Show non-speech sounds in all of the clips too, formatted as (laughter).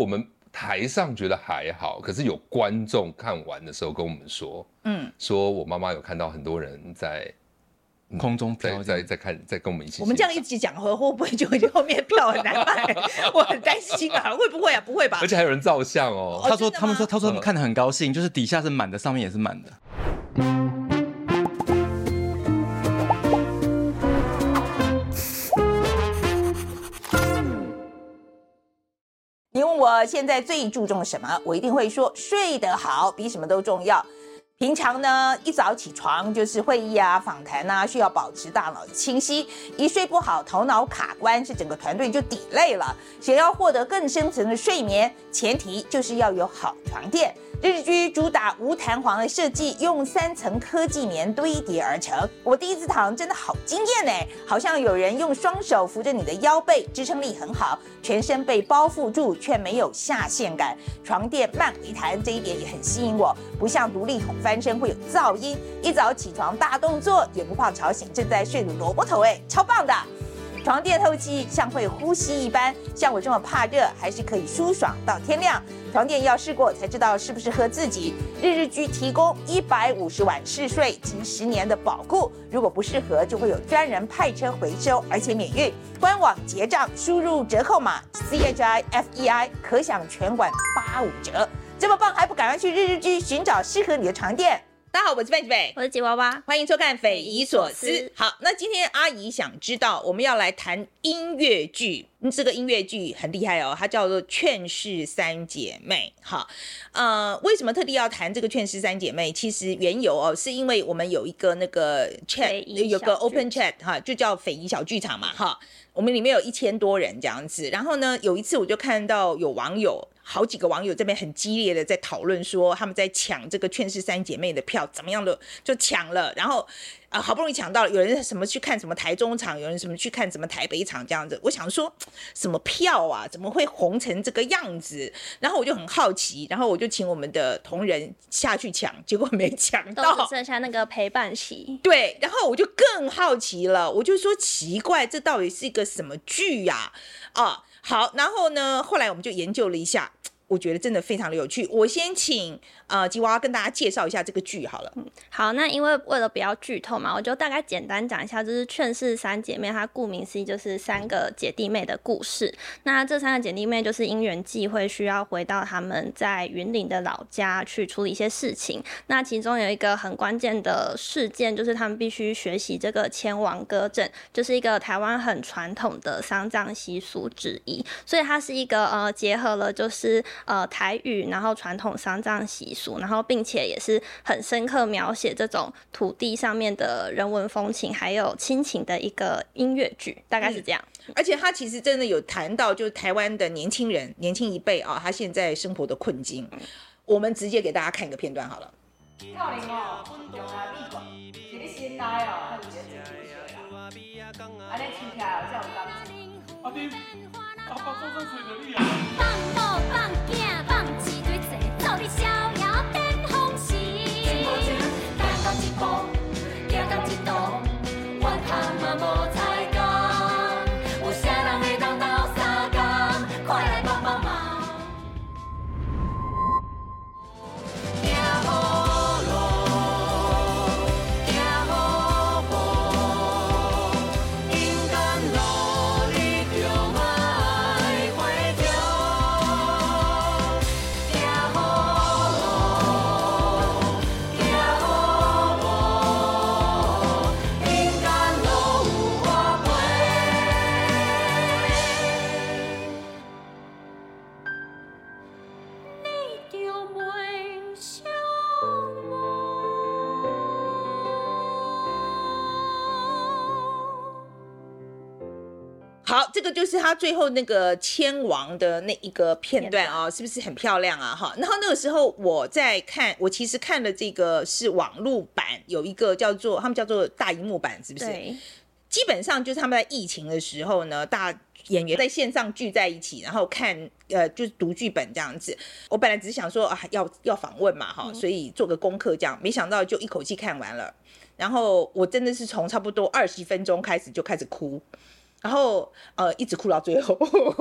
我们台上觉得还好，可是有观众看完的时候跟我们说，嗯，说我妈妈有看到很多人在。空中在在在看，在跟我们一起。我们这样一起讲，会会不会就后面票很难卖？(laughs) 我很担心啊，会不会啊？不会吧？而且还有人照相哦。他说，他们说，他说他们看的很高兴，就是底下是满的，上面也是满的。现在最注重什么，我一定会说睡得好比什么都重要。平常呢，一早起床就是会议啊、访谈啊，需要保持大脑的清晰。一睡不好，头脑卡关，是整个团队就抵累了。想要获得更深层的睡眠，前提就是要有好床垫。日居主打无弹簧的设计，用三层科技棉堆叠而成。我第一次躺真的好惊艳呢，好像有人用双手扶着你的腰背，支撑力很好，全身被包覆住却没有下陷感。床垫慢回弹这一点也很吸引我，不像独立筒翻身会有噪音。一早起床大动作也不怕吵醒正在睡的萝卜头，哎，超棒的！床垫透气像会呼吸一般，像我这么怕热，还是可以舒爽到天亮。床垫要试过才知道适不适合自己。日日居提供一百五十晚试睡及十年的保固，如果不适合，就会有专人派车回收，而且免运。官网结账输入折扣码 C H I F E I，可享全馆八五折。这么棒，还不赶快去日日居寻找适合你的床垫？大家好，我是范琪斐，我是吉娃娃，欢迎收看《匪夷所思》。好，那今天阿姨想知道，我们要来谈音乐剧。这个音乐剧很厉害哦，它叫做《劝世三姐妹》。好，呃，为什么特地要谈这个《劝世三姐妹》？其实缘由哦，是因为我们有一个那个 chat，有个 open chat 哈，就叫匪夷小剧场嘛。哈，我们里面有一千多人这样子。然后呢，有一次我就看到有网友。好几个网友这边很激烈的在讨论说，他们在抢这个《劝世三姐妹》的票，怎么样的就抢了，然后啊、呃、好不容易抢到了，有人什么去看什么台中场，有人什么去看什么台北场这样子。我想说，什么票啊，怎么会红成这个样子？然后我就很好奇，然后我就请我们的同仁下去抢，结果没抢到，剩下那个陪伴席。对，然后我就更好奇了，我就说奇怪，这到底是一个什么剧呀？啊？啊好，然后呢，后来我们就研究了一下，我觉得真的非常的有趣。我先请。呃，吉娃娃跟大家介绍一下这个剧好了。嗯，好，那因为为了不要剧透嘛，我就大概简单讲一下，就是《劝世三姐妹》，它顾名思义就是三个姐弟妹的故事。那这三个姐弟妹就是因缘际会，需要回到他们在云林的老家去处理一些事情。那其中有一个很关键的事件，就是他们必须学习这个牵亡歌阵，就是一个台湾很传统的丧葬习俗之一。所以它是一个呃结合了就是呃台语，然后传统丧葬习俗。然后，并且也是很深刻描写这种土地上面的人文风情，还有亲情的一个音乐剧，大概是这样。嗯、而且他其实真的有谈到，就是台湾的年轻人、年轻一辈啊，他现在生活的困境。嗯、我们直接给大家看一个片段好了。好，他最后那个签王的那一个片段啊、哦，是不是很漂亮啊？哈，然后那个时候我在看，我其实看的这个是网络版，有一个叫做他们叫做大荧幕版，是不是？基本上就是他们在疫情的时候呢，大演员在线上聚在一起，然后看呃，就是读剧本这样子。我本来只是想说啊，要要访问嘛，哈，所以做个功课这样，没想到就一口气看完了。然后我真的是从差不多二十分钟开始就开始哭。然后呃一直哭到最后，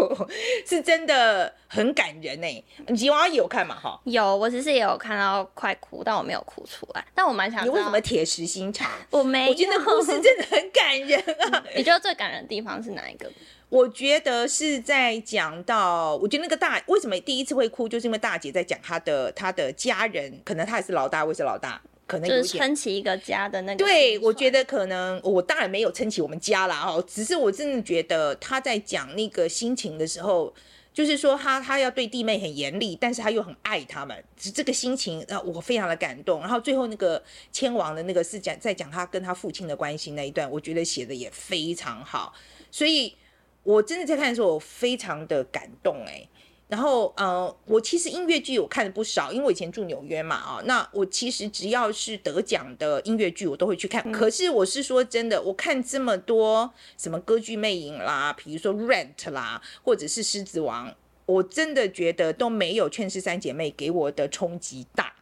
(laughs) 是真的很感人呢。你吉娃娃也有看嘛？哈，有，我其实也有看到快哭，但我没有哭出来。但我蛮想，你为什么铁石心肠？(laughs) 我没，我觉得故事真的很感人啊。(laughs) 你觉得最感人的地方是哪一个？我觉得是在讲到，我觉得那个大为什么第一次会哭，就是因为大姐在讲她的她的家人，可能她也是老大，我也是老大。可能就是撑起一个家的那个。对，我觉得可能我当然没有撑起我们家啦哦，只是我真的觉得他在讲那个心情的时候，就是说他他要对弟妹很严厉，但是他又很爱他们，是这个心情啊，我非常的感动。然后最后那个千王的那个是讲在讲他跟他父亲的关系那一段，我觉得写的也非常好，所以我真的在看的时候，我非常的感动哎。然后，呃，我其实音乐剧我看的不少，因为我以前住纽约嘛，啊，那我其实只要是得奖的音乐剧，我都会去看。嗯、可是我是说真的，我看这么多什么歌剧魅影啦，比如说 Rent 啦，或者是狮子王，我真的觉得都没有《劝世三姐妹》给我的冲击大。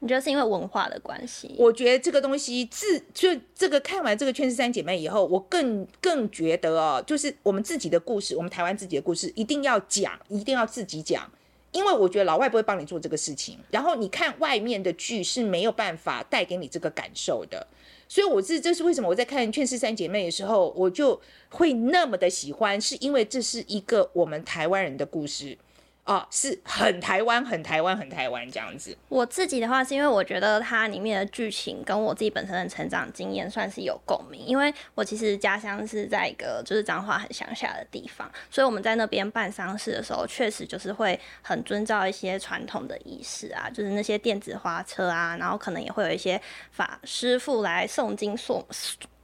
你觉得是因为文化的关系？我觉得这个东西自就这个看完这个《劝世三姐妹》以后，我更更觉得哦，就是我们自己的故事，我们台湾自己的故事，一定要讲，一定要自己讲，因为我觉得老外不会帮你做这个事情。然后你看外面的剧是没有办法带给你这个感受的，所以我是这是为什么我在看《劝世三姐妹》的时候，我就会那么的喜欢，是因为这是一个我们台湾人的故事。哦，是很台湾，很台湾，很台湾这样子。我自己的话，是因为我觉得它里面的剧情跟我自己本身的成长经验算是有共鸣。因为我其实家乡是在一个就是彰化很乡下的地方，所以我们在那边办丧事的时候，确实就是会很遵照一些传统的仪式啊，就是那些电子花车啊，然后可能也会有一些法师傅来诵经诵。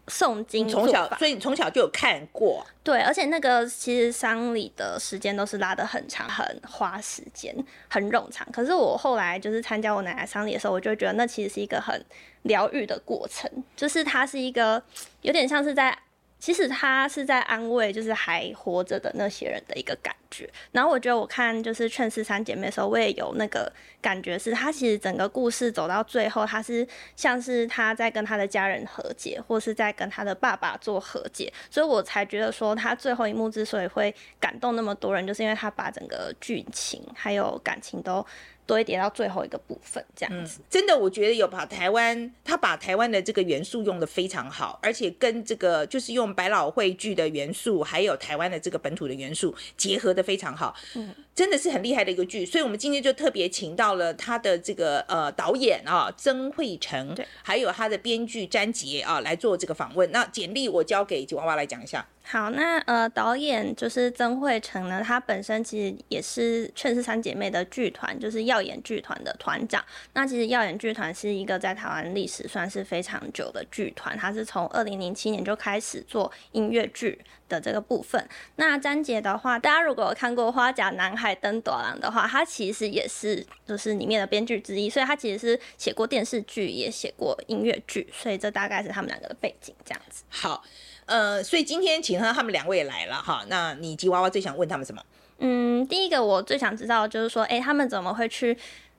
诵经，从小，所以你从小就有看过。对，而且那个其实丧礼的时间都是拉得很长，很花时间，很冗长。可是我后来就是参加我奶奶丧礼的时候，我就觉得那其实是一个很疗愈的过程，就是它是一个有点像是在。其实他是在安慰，就是还活着的那些人的一个感觉。然后我觉得我看就是《劝世三姐妹》的时候，我也有那个感觉，是他其实整个故事走到最后，他是像是他在跟他的家人和解，或是在跟他的爸爸做和解。所以我才觉得说，他最后一幕之所以会感动那么多人，就是因为他把整个剧情还有感情都。多一点到最后一个部分，这样子、嗯、真的，我觉得有把台湾，他把台湾的这个元素用得非常好，而且跟这个就是用百老汇剧的元素，还有台湾的这个本土的元素结合得非常好，嗯，真的是很厉害的一个剧。所以我们今天就特别请到了他的这个呃导演啊曾慧诚，对，还有他的编剧詹杰啊来做这个访问。那简历我交给吉娃娃来讲一下。好，那呃，导演就是曾慧成呢，他本身其实也是《劝世三姐妹》的剧团，就是耀眼剧团的团长。那其实耀眼剧团是一个在台湾历史算是非常久的剧团，他是从二零零七年就开始做音乐剧的这个部分。那詹杰的话，大家如果有看过《花甲男孩登朵郎》的话，他其实也是就是里面的编剧之一，所以他其实是写过电视剧，也写过音乐剧，所以这大概是他们两个的背景这样子。好。呃，所以今天请他他们两位来了哈，那你吉娃娃最想问他们什么？嗯，第一个我最想知道就是说，哎，他们怎么会去？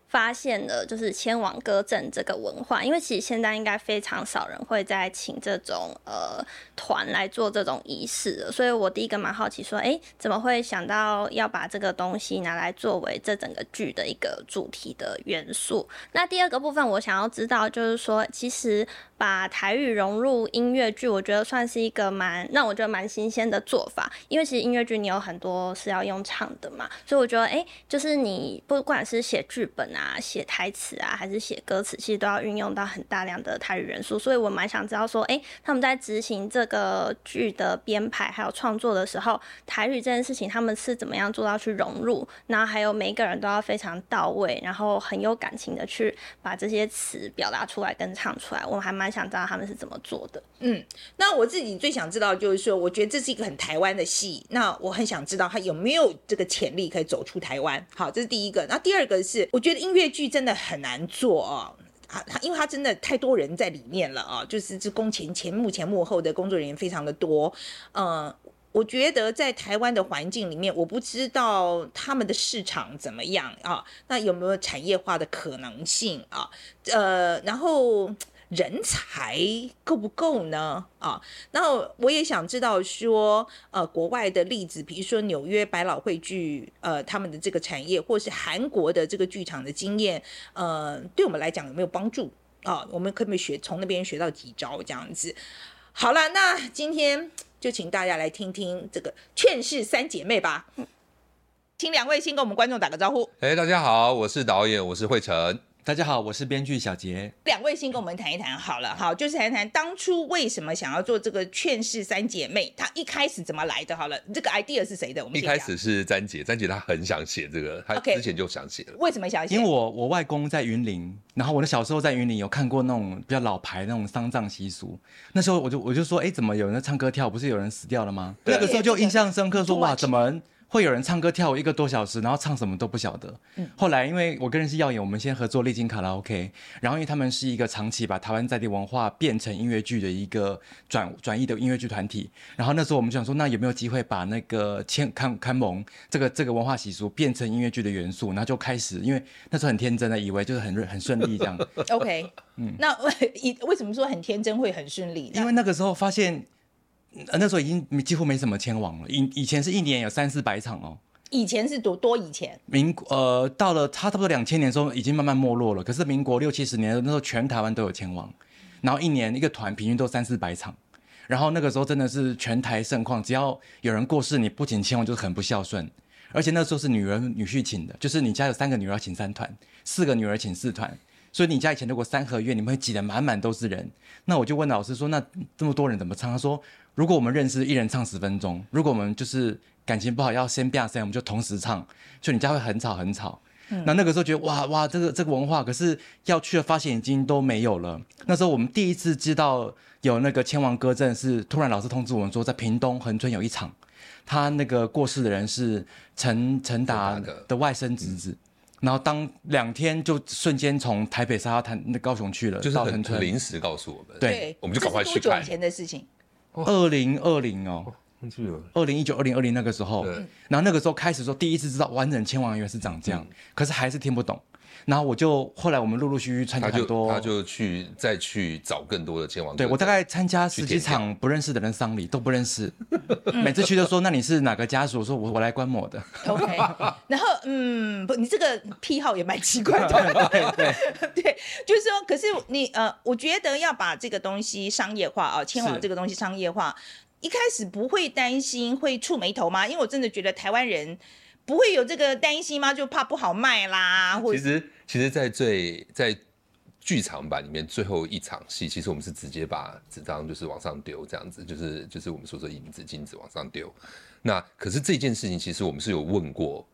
发现了就是千王歌阵这个文化，因为其实现在应该非常少人会再请这种呃团来做这种仪式了，所以我第一个蛮好奇说，哎，怎么会想到要把这个东西拿来作为这整个剧的一个主题的元素？那第二个部分我想要知道就是说，其实把台语融入音乐剧，我觉得算是一个蛮让我觉得蛮新鲜的做法，因为其实音乐剧你有很多是要用唱的嘛，所以我觉得哎，就是你不管是写剧本啊。啊，写台词啊，还是写歌词，其实都要运用到很大量的台语元素，所以我蛮想知道说，哎、他们在执行这个剧的编排还有创作的时候，台语这件事情他们是怎么样做到去融入？然后还有每一个人都要非常到位，然后很有感情的去把这些词表达出来跟唱出来，我还蛮想知道他们是怎么做的。嗯，那我自己最想知道就是说，我觉得这是一个很台湾的戏，那我很想知道他有没有这个潜力可以走出台湾。好，这是第一个。那第二个是，我觉得音乐剧真的很难做哦，啊，因为他真的太多人在里面了啊，就是这工前前幕前幕后的工作人员非常的多，嗯，我觉得在台湾的环境里面，我不知道他们的市场怎么样啊，那有没有产业化的可能性啊？呃，然后人才够不够呢？啊，那我也想知道说，呃，国外的例子，比如说纽约百老汇剧，呃，他们的这个产业，或是韩国的这个剧场的经验，呃，对我们来讲有没有帮助啊？我们可不可以学从那边学到几招这样子？好了，那今天就请大家来听听这个劝世三姐妹吧。请两位先跟我们观众打个招呼。哎，大家好，我是导演，我是慧诚。大家好，我是编剧小杰。两位先跟我们谈一谈好了，好，就是谈谈当初为什么想要做这个劝世三姐妹，她一开始怎么来的？好了，这个 idea 是谁的？我们一开始是詹姐，詹姐她很想写这个，她之前就想写为什么想写？因为我我外公在云林，然后我的小时候在云林有看过那种比较老牌那种丧葬习俗，那时候我就我就说，哎，怎么有人在唱歌跳？不是有人死掉了吗？那个时候就印象深刻說，说哇，怎么？会有人唱歌跳舞一个多小时，然后唱什么都不晓得。嗯，后来因为我跟人是耀眼，我们先合作丽晶卡拉 OK，然后因为他们是一个长期把台湾在地文化变成音乐剧的一个转转译的音乐剧团体，然后那时候我们就想说，那有没有机会把那个签看看蒙这个这个文化习俗变成音乐剧的元素？然后就开始，因为那时候很天真的以为就是很很顺利这样。(laughs) OK，嗯，那为为什么说很天真会很顺利？因为那个时候发现。那时候已经几乎没什么签王了，以以前是一年有三四百场哦。以前是多多以前，民呃到了差不多两千年的时候已经慢慢没落了。可是民国六七十年的那时候，全台湾都有签王，然后一年一个团平均都三四百场。然后那个时候真的是全台盛况，只要有人过世，你不仅签王就是很不孝顺。而且那时候是女儿女婿请的，就是你家有三个女儿请三团，四个女儿请四团。所以你家以前如果三合院，你们会挤得满满都是人。那我就问老师说，那这么多人怎么唱？他说。如果我们认识，一人唱十分钟；如果我们就是感情不好，要先变声，我们就同时唱。就你家会很吵很吵。嗯、那那个时候觉得哇哇，这个这个文化，可是要去的发现已经都没有了。那时候我们第一次知道有那个千王歌阵，是突然老师通知我们说，在屏东恒春有一场，他那个过世的人是陈陈达的外甥侄子。然后当两天就瞬间从台北杀到台那高雄去了，就是很临时告诉我们，对，我们就赶快去看。多久以前的事情？二零二零哦，二零一九、二零二零那个时候，对。然后那个时候开始说第一次知道完整千万元是长这样，嗯、可是还是听不懂。然后我就后来我们陆陆续续参加很多，他就去再去找更多的签王。对，我大概参加十几场不认识的人丧礼都不认识，(laughs) 每次去都说那你是哪个家属？我说我我来观摩的。OK，(laughs) 然后嗯不，你这个癖好也蛮奇怪的。(laughs) 对对对，就是说，可是你呃，我觉得要把这个东西商业化啊，签王这个东西商业化，一开始不会担心会触眉头吗？因为我真的觉得台湾人。不会有这个担心吗？就怕不好卖啦，或者其实其实，在最在剧场版里面最后一场戏，其实我们是直接把纸张就是往上丢，这样子，就是就是我们说说银子金子往上丢。那可是这件事情，其实我们是有问过，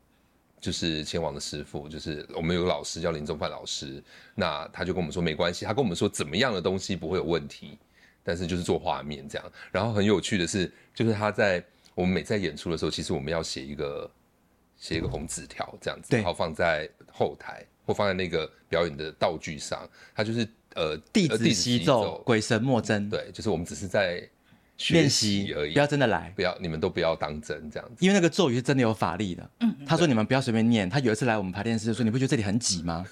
就是签王的师傅，就是我们有个老师叫林宗范老师，那他就跟我们说没关系，他跟我们说怎么样的东西不会有问题，但是就是做画面这样。然后很有趣的是，就是他在我们每在演出的时候，其实我们要写一个。写一个红纸条这样子，对然后放在后台或放在那个表演的道具上，它就是呃弟子习奏，鬼神莫争。对，就是我们只是在练习而已，不要真的来，不要你们都不要当真这样子。因为那个咒语是真的有法力的。嗯，他说你们不要随便念。他有一次来我们排练室说，你不觉得这里很挤吗？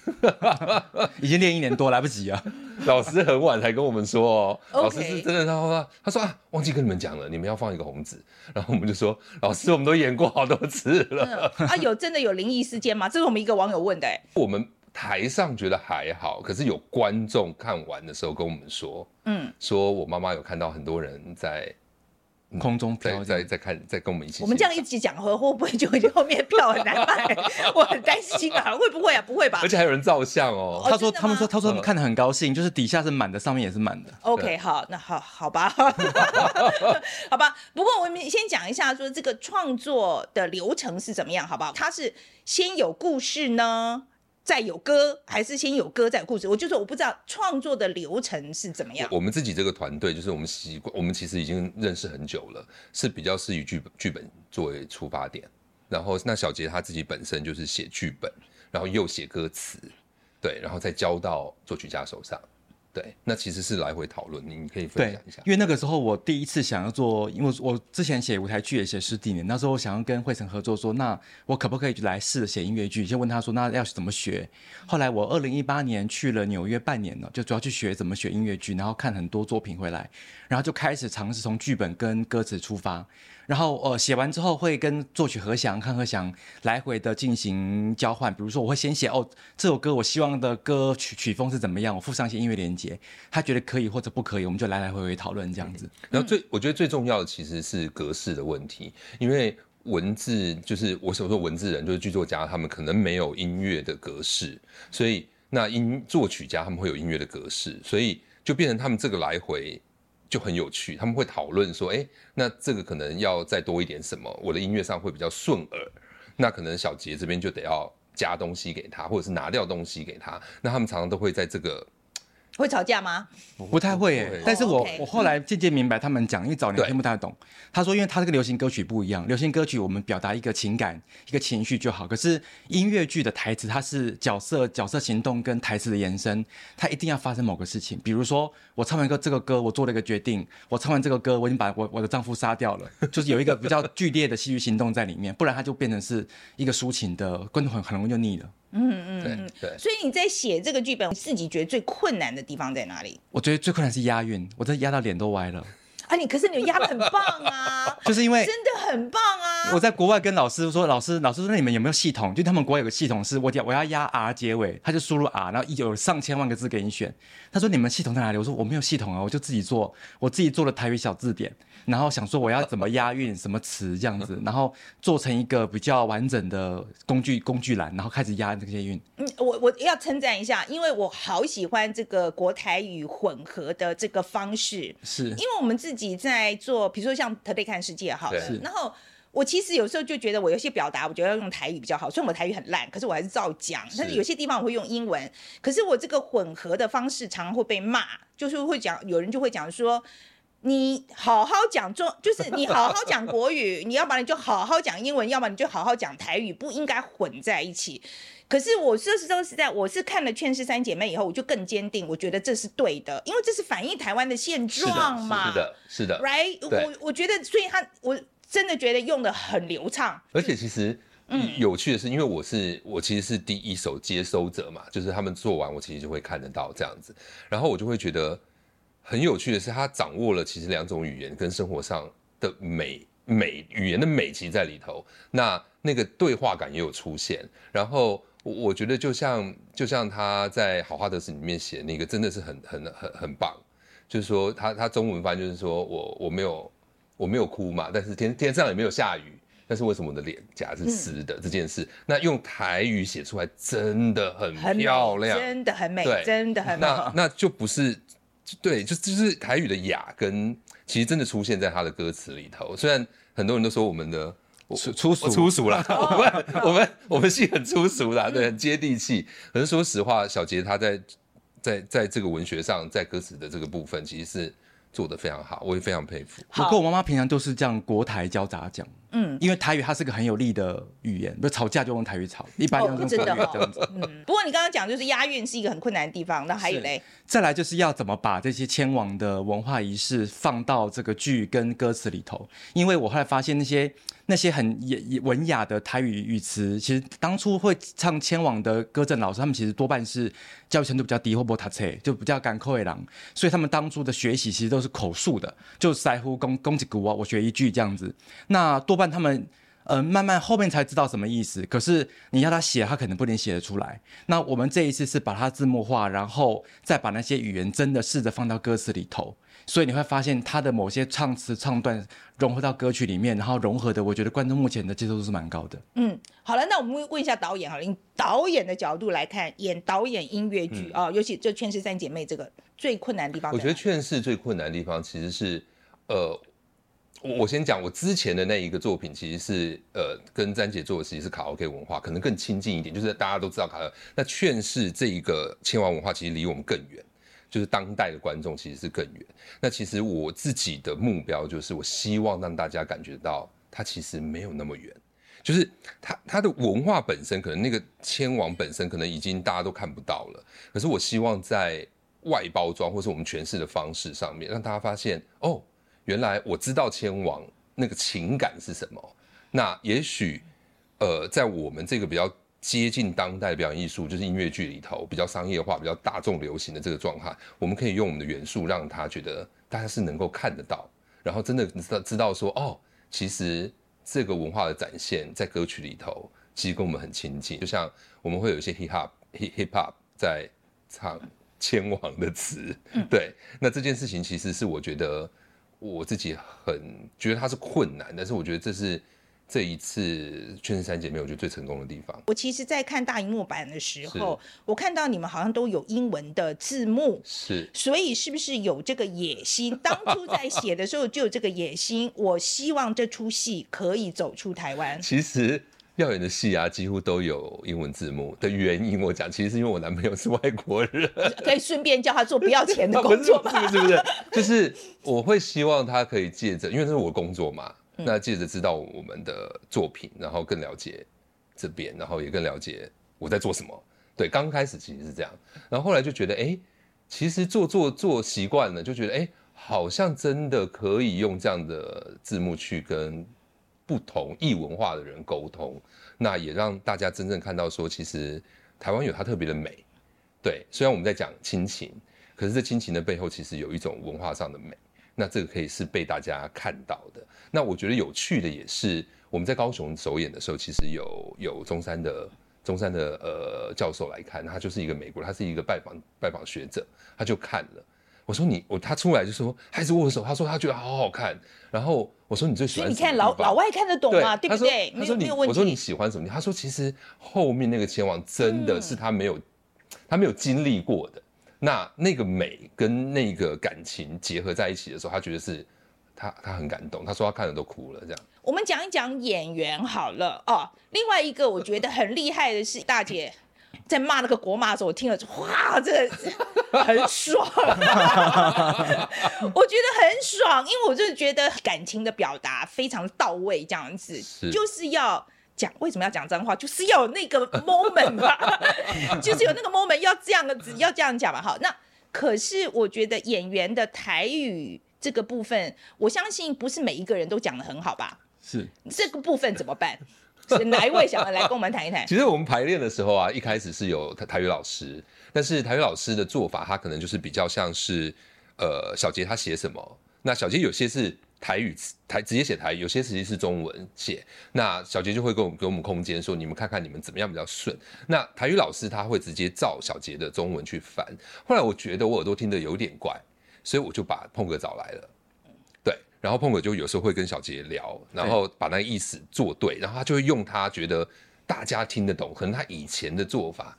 (laughs) 已经练一年多，来不及啊。老师很晚才跟我们说哦，老师是真的，他说他说啊，忘记跟你们讲了，你们要放一个红纸。(laughs) 然后我们就说，老师，我们都演过好多次了。啊，有真的有灵异事件吗？这是我们一个网友问的。(laughs) 我们台上觉得还好，可是有观众看完的时候跟我们说，嗯，说我妈妈有看到很多人在。空中在在在看，在跟我们一起。我们这样一起讲，会会不会就后面票很难卖？我很担心啊，(laughs) 会不会啊？不会吧？而且还有人照相哦。他说，他们说，他说他们看的很高兴，就是底下是满的，上面也是满的。OK，好，那好好吧，(laughs) 好吧。不过我们先讲一下，说这个创作的流程是怎么样，好不好？他是先有故事呢？再有歌，还是先有歌再有故事？我就说我不知道创作的流程是怎么样。我们自己这个团队，就是我们习惯，我们其实已经认识很久了，是比较是以剧本剧本作为出发点。然后那小杰他自己本身就是写剧本，然后又写歌词，对，然后再交到作曲家手上。对，那其实是来回讨论，你可以分享一下。因为那个时候我第一次想要做，因为我之前写舞台剧也写十几年，那时候我想要跟惠成合作说，说那我可不可以来试着写音乐剧？就问他说，那要怎么学？后来我二零一八年去了纽约半年了，就主要去学怎么学音乐剧，然后看很多作品回来，然后就开始尝试从剧本跟歌词出发。然后呃写完之后会跟作曲和祥、看和翔来回的进行交换，比如说我会先写哦这首歌我希望的歌曲曲风是怎么样，我附上一些音乐连接，他觉得可以或者不可以，我们就来来回回讨论这样子。嗯、然后最我觉得最重要的其实是格式的问题，因为文字就是我所说文字人就是剧作家，他们可能没有音乐的格式，所以那音作曲家他们会有音乐的格式，所以就变成他们这个来回。就很有趣，他们会讨论说，哎，那这个可能要再多一点什么，我的音乐上会比较顺耳，那可能小杰这边就得要加东西给他，或者是拿掉东西给他，那他们常常都会在这个。会吵架吗？不太会耶，但是我、oh, okay. 我后来渐渐明白他们讲，因为早年听不太懂。他说，因为他这个流行歌曲不一样，流行歌曲我们表达一个情感、一个情绪就好。可是音乐剧的台词，它是角色、角色行动跟台词的延伸，它一定要发生某个事情。比如说，我唱完歌这个歌，我做了一个决定；我唱完这个歌，我已经把我我的丈夫杀掉了，就是有一个比较剧烈的戏剧行动在里面，不然它就变成是一个抒情的，观众很很容易就腻了。嗯嗯嗯，对，所以你在写这个剧本，你自己觉得最困难的地方在哪里？我觉得最困难是押韵，我真的押到脸都歪了。啊，你可是你押的很棒啊，(laughs) 就是因为真的很棒啊。我在国外跟老师说，老师老师说，那你们有没有系统？就他们国外有个系统是，我我要押 R 结尾，他就输入 R，然后有上千万个字给你选。他说你们系统在哪里？我说我没有系统啊，我就自己做，我自己做了台语小字典。然后想说我要怎么押韵，什么词这样子，然后做成一个比较完整的工具工具栏，然后开始押这些韵。嗯，我我要称赞一下，因为我好喜欢这个国台语混合的这个方式。是，因为我们自己在做，比如说像特别看世界好了，然后我其实有时候就觉得我有些表达，我觉得要用台语比较好，虽然我台语很烂，可是我还是照讲。但是有些地方我会用英文，可是我这个混合的方式常常会被骂，就是会讲，有人就会讲说。你好好讲中，就是你好好讲国语，你要不然你就好好讲英文，要不然你就好好讲台语，不应该混在一起。可是我说实说实在，我是看了《劝世三姐妹》以后，我就更坚定，我觉得这是对的，因为这是反映台湾的现状嘛。是的，是的，是的，right？我我觉得，所以他我真的觉得用的很流畅。而且其实，嗯，有趣的是，因为我是我其实是第一手接收者嘛，就是他们做完，我其实就会看得到这样子，然后我就会觉得。很有趣的是，他掌握了其实两种语言跟生活上的美美语言的美，其实在里头。那那个对话感也有出现。然后我觉得，就像就像他在《好话得时》里面写那个，真的是很很很很棒。就是说，他他中文翻就是说我我没有我没有哭嘛，但是天天上也没有下雨，但是为什么我的脸颊是湿的、嗯、这件事？那用台语写出来真的很漂亮，真的很美，真的很美。那那就不是。对，就就是台语的雅跟其实真的出现在他的歌词里头。虽然很多人都说我们的粗粗俗粗俗啦，(laughs) 我们我们我们戏很粗俗啦，对，很接地气。可是说实话，小杰他在在在这个文学上，在歌词的这个部分，其实是做的非常好，我也非常佩服。不过我妈妈平常都是这样国台交杂讲。嗯，因为台语它是个很有力的语言，不是吵架就用台语吵，(laughs) 一般用国语这样子。(laughs) 嗯，不过你刚刚讲就是押韵是一个很困难的地方，那还有嘞？再来就是要怎么把这些迁往的文化仪式放到这个剧跟歌词里头？因为我后来发现那些那些很文雅的台语语词，其实当初会唱迁往的歌阵老师，他们其实多半是教育程度比较低或不读册，就比较赶口的人，所以他们当初的学习其实都是口述的，就塞乎公公几句啊，我学一句这样子。那多。不然他们，呃，慢慢后面才知道什么意思。可是你要他写，他可能不能写得出来。那我们这一次是把它字幕化，然后再把那些语言真的试着放到歌词里头。所以你会发现他的某些唱词唱段融合到歌曲里面，然后融合的，我觉得观众目前的接受度是蛮高的。嗯，好了，那我们问一下导演好了，以导演的角度来看，演导演音乐剧啊，尤其就《劝世三姐妹》这个最困难的地方，我觉得《劝世》最困难的地方其实是，呃。我先讲，我之前的那一个作品，其实是呃跟詹姐做的，其实是卡拉 OK 文化，可能更亲近一点。就是大家都知道卡拉那劝世这一个千王文化，其实离我们更远，就是当代的观众其实是更远。那其实我自己的目标就是，我希望让大家感觉到它其实没有那么远，就是它它的文化本身，可能那个千王本身可能已经大家都看不到了，可是我希望在外包装或是我们诠释的方式上面，让大家发现哦，原来我知道千王那个情感是什么。那也许，呃，在我们这个比较接近当代的表演艺术，就是音乐剧里头比较商业化、比较大众流行的这个状态，我们可以用我们的元素让他觉得大家是能够看得到，然后真的知道知道说哦，其实这个文化的展现在歌曲里头，其实跟我们很亲近。就像我们会有一些 hip hop hip hip hop 在唱千王的词，对，那这件事情其实是我觉得我自己很觉得它是困难，但是我觉得这是。这一次《劝世三姐妹》我觉得最成功的地方，我其实，在看大荧幕版的时候，我看到你们好像都有英文的字幕，是，所以是不是有这个野心？当初在写的时候就有这个野心，我希望这出戏可以走出台湾。(laughs) 其实耀眼的戏啊，几乎都有英文字幕的原因，我讲，其实是因为我男朋友是外国人，(laughs) 可以顺便叫他做不要钱的工作吗？是不是？就是 (laughs) 我会希望他可以借着，因为这是我工作嘛。那借着知道我们的作品，然后更了解这边，然后也更了解我在做什么。对，刚开始其实是这样，然后后来就觉得，哎，其实做做做习惯了，就觉得，哎，好像真的可以用这样的字幕去跟不同异文化的人沟通，那也让大家真正看到说，其实台湾有它特别的美。对，虽然我们在讲亲情，可是这亲情的背后，其实有一种文化上的美。那这个可以是被大家看到的。那我觉得有趣的也是，我们在高雄首演的时候，其实有有中山的中山的呃教授来看，他就是一个美国人，他是一个拜访拜访学者，他就看了。我说你我他出来就说还是握手，他说他觉得好好看。然后我说你最喜欢什么？你看老老外看得懂吗？对，对不对？他说你我说你喜欢什么？他说其实后面那个前王真的是他没有、嗯、他没有经历过的。那那个美跟那个感情结合在一起的时候，他觉得是他他很感动，他说他看了都哭了。这样，我们讲一讲演员好了哦。另外一个我觉得很厉害的是大姐在骂那个国骂的时候，我听了哇，这个 (laughs) 很爽，我觉得很爽，因为我就是觉得感情的表达非常到位，这样子是就是要。讲为什么要讲脏话，就是要有那个 moment 吧，(laughs) 就是有那个 moment 要这样子，要这样讲吧。好，那可是我觉得演员的台语这个部分，我相信不是每一个人都讲得很好吧？是这个部分怎么办？是哪一位想要来跟我们谈一谈？(laughs) 其实我们排练的时候啊，一开始是有台台语老师，但是台语老师的做法，他可能就是比较像是呃小杰他写什么，那小杰有些是。台语台直接写台语，有些实际是中文写。那小杰就会给我们给我们空间，说你们看看你们怎么样比较顺。那台语老师他会直接照小杰的中文去翻。后来我觉得我耳朵听得有点怪，所以我就把碰哥找来了。对，然后碰哥就有时候会跟小杰聊，然后把那个意思做对，然后他就会用他觉得大家听得懂，可能他以前的做法，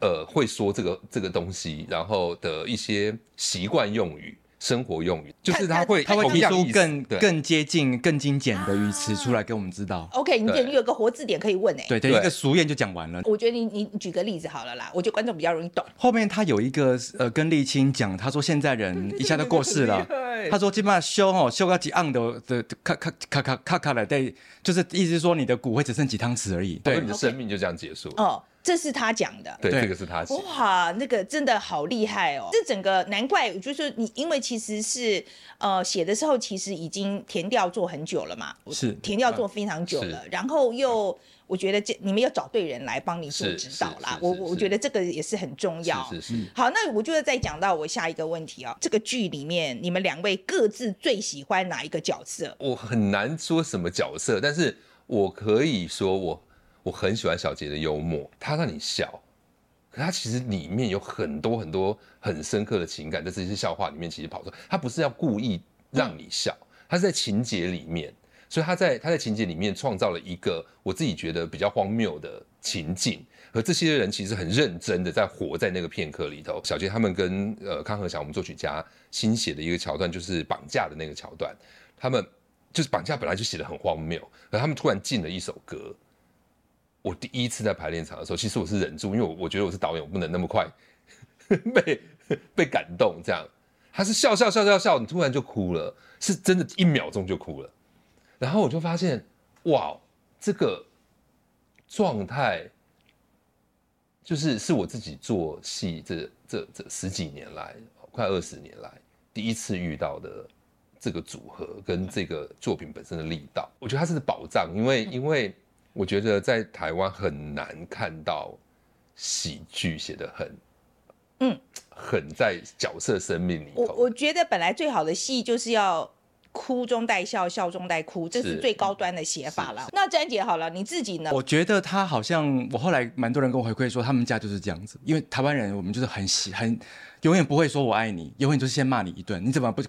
呃，会说这个这个东西，然后的一些习惯用语。生活用语就是他会他会提出更更接近更精简的语词出来给我们知道。OK，你等于有个活字典可以问哎。对对，一个俗谚就讲完了。我觉得你你举个例子好了啦，我觉得观众比较容易懂。后面他有一个呃跟沥青讲，他说现在人 (laughs) 一下就过世了，他说基本上修哦修到几盎的的咔咔咔咔咔咔了，对，就是意思是说你的骨灰只剩几汤匙而已，对，你的生命就这样结束。哦。这是他讲的，对，这个是他讲。哇，那个真的好厉害哦！这整个难怪，就是你，因为其实是呃写的时候，其实已经填调做很久了嘛，是填调做非常久了，然后又我觉得这你们要找对人来帮你做指导啦。我我觉得这个也是很重要。是是。好，那我就再讲到我下一个问题哦。这个剧里面你们两位各自最喜欢哪一个角色？我很难说什么角色，但是我可以说我。我很喜欢小杰的幽默，他让你笑，可他其实里面有很多很多很深刻的情感，在这些笑话里面其实跑出来。他不是要故意让你笑，他是在情节里面，所以他在他在情节里面创造了一个我自己觉得比较荒谬的情境，而这些人其实很认真的在活在那个片刻里头。小杰他们跟呃康和祥我们作曲家新写的一个桥段，就是绑架的那个桥段，他们就是绑架本来就写得很荒谬，而他们突然进了一首歌。我第一次在排练场的时候，其实我是忍住，因为我我觉得我是导演，我不能那么快 (laughs) 被被感动。这样，他是笑笑笑笑笑，你突然就哭了，是真的，一秒钟就哭了。然后我就发现，哇，这个状态就是是我自己做戏这这这十几年来，快二十年来第一次遇到的这个组合跟这个作品本身的力道，我觉得它是宝藏，因为因为我觉得在台湾很难看到喜剧写的很。嗯，很在角色生命里头。我我觉得本来最好的戏就是要哭中带笑，笑中带哭，这是最高端的写法了。那詹姐好了，你自己呢？我觉得他好像，我后来蛮多人跟我回馈说，他们家就是这样子。因为台湾人，我们就是很喜很永远不会说我爱你，永远就是先骂你一顿。你怎么不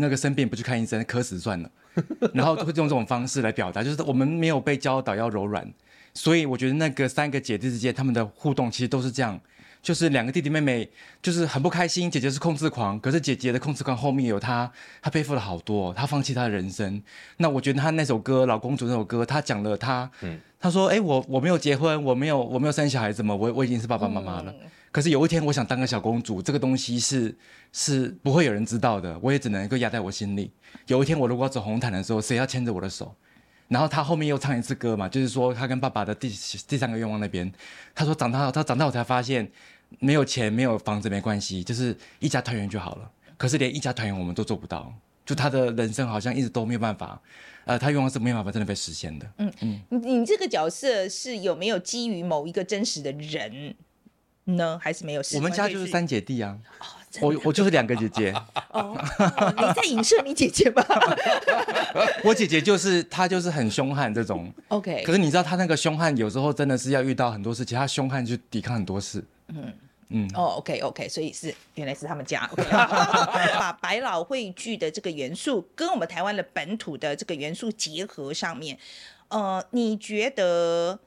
那个生病不去看医生，渴死算了。然后会用这种方式来表达，就是我们没有被教导要柔软。所以我觉得那个三个姐弟之间他们的互动其实都是这样。就是两个弟弟妹妹，就是很不开心。姐姐是控制狂，可是姐姐的控制狂后面有她，她背负了好多，她放弃她的人生。那我觉得她那首歌《老公主》那首歌，她讲了她，嗯，她说：“哎、欸，我我没有结婚，我没有我没有生小孩子嘛，我我已经是爸爸妈妈了。嗯、可是有一天，我想当个小公主，这个东西是是不会有人知道的，我也只能够压在我心里。有一天，我如果要走红毯的时候，谁要牵着我的手？”然后他后面又唱一次歌嘛，就是说他跟爸爸的第第三个愿望那边，他说长大他长大我才发现，没有钱没有房子没关系，就是一家团圆就好了。可是连一家团圆我们都做不到，就他的人生好像一直都没有办法，呃，他愿望是没有办法真的被实现的。嗯嗯，你你这个角色是有没有基于某一个真实的人呢？还是没有？我们家就是三姐弟啊。哦我我就是两个姐姐哦，哦，你在影射你姐姐吧？(laughs) 我姐姐就是她，就是很凶悍这种。(laughs) OK，可是你知道她那个凶悍有时候真的是要遇到很多事情，她凶悍就抵抗很多事。嗯嗯，哦，OK OK，所以是原来是他们家。(laughs) 把百老汇剧的这个元素跟我们台湾的本土的这个元素结合上面，呃，你觉得？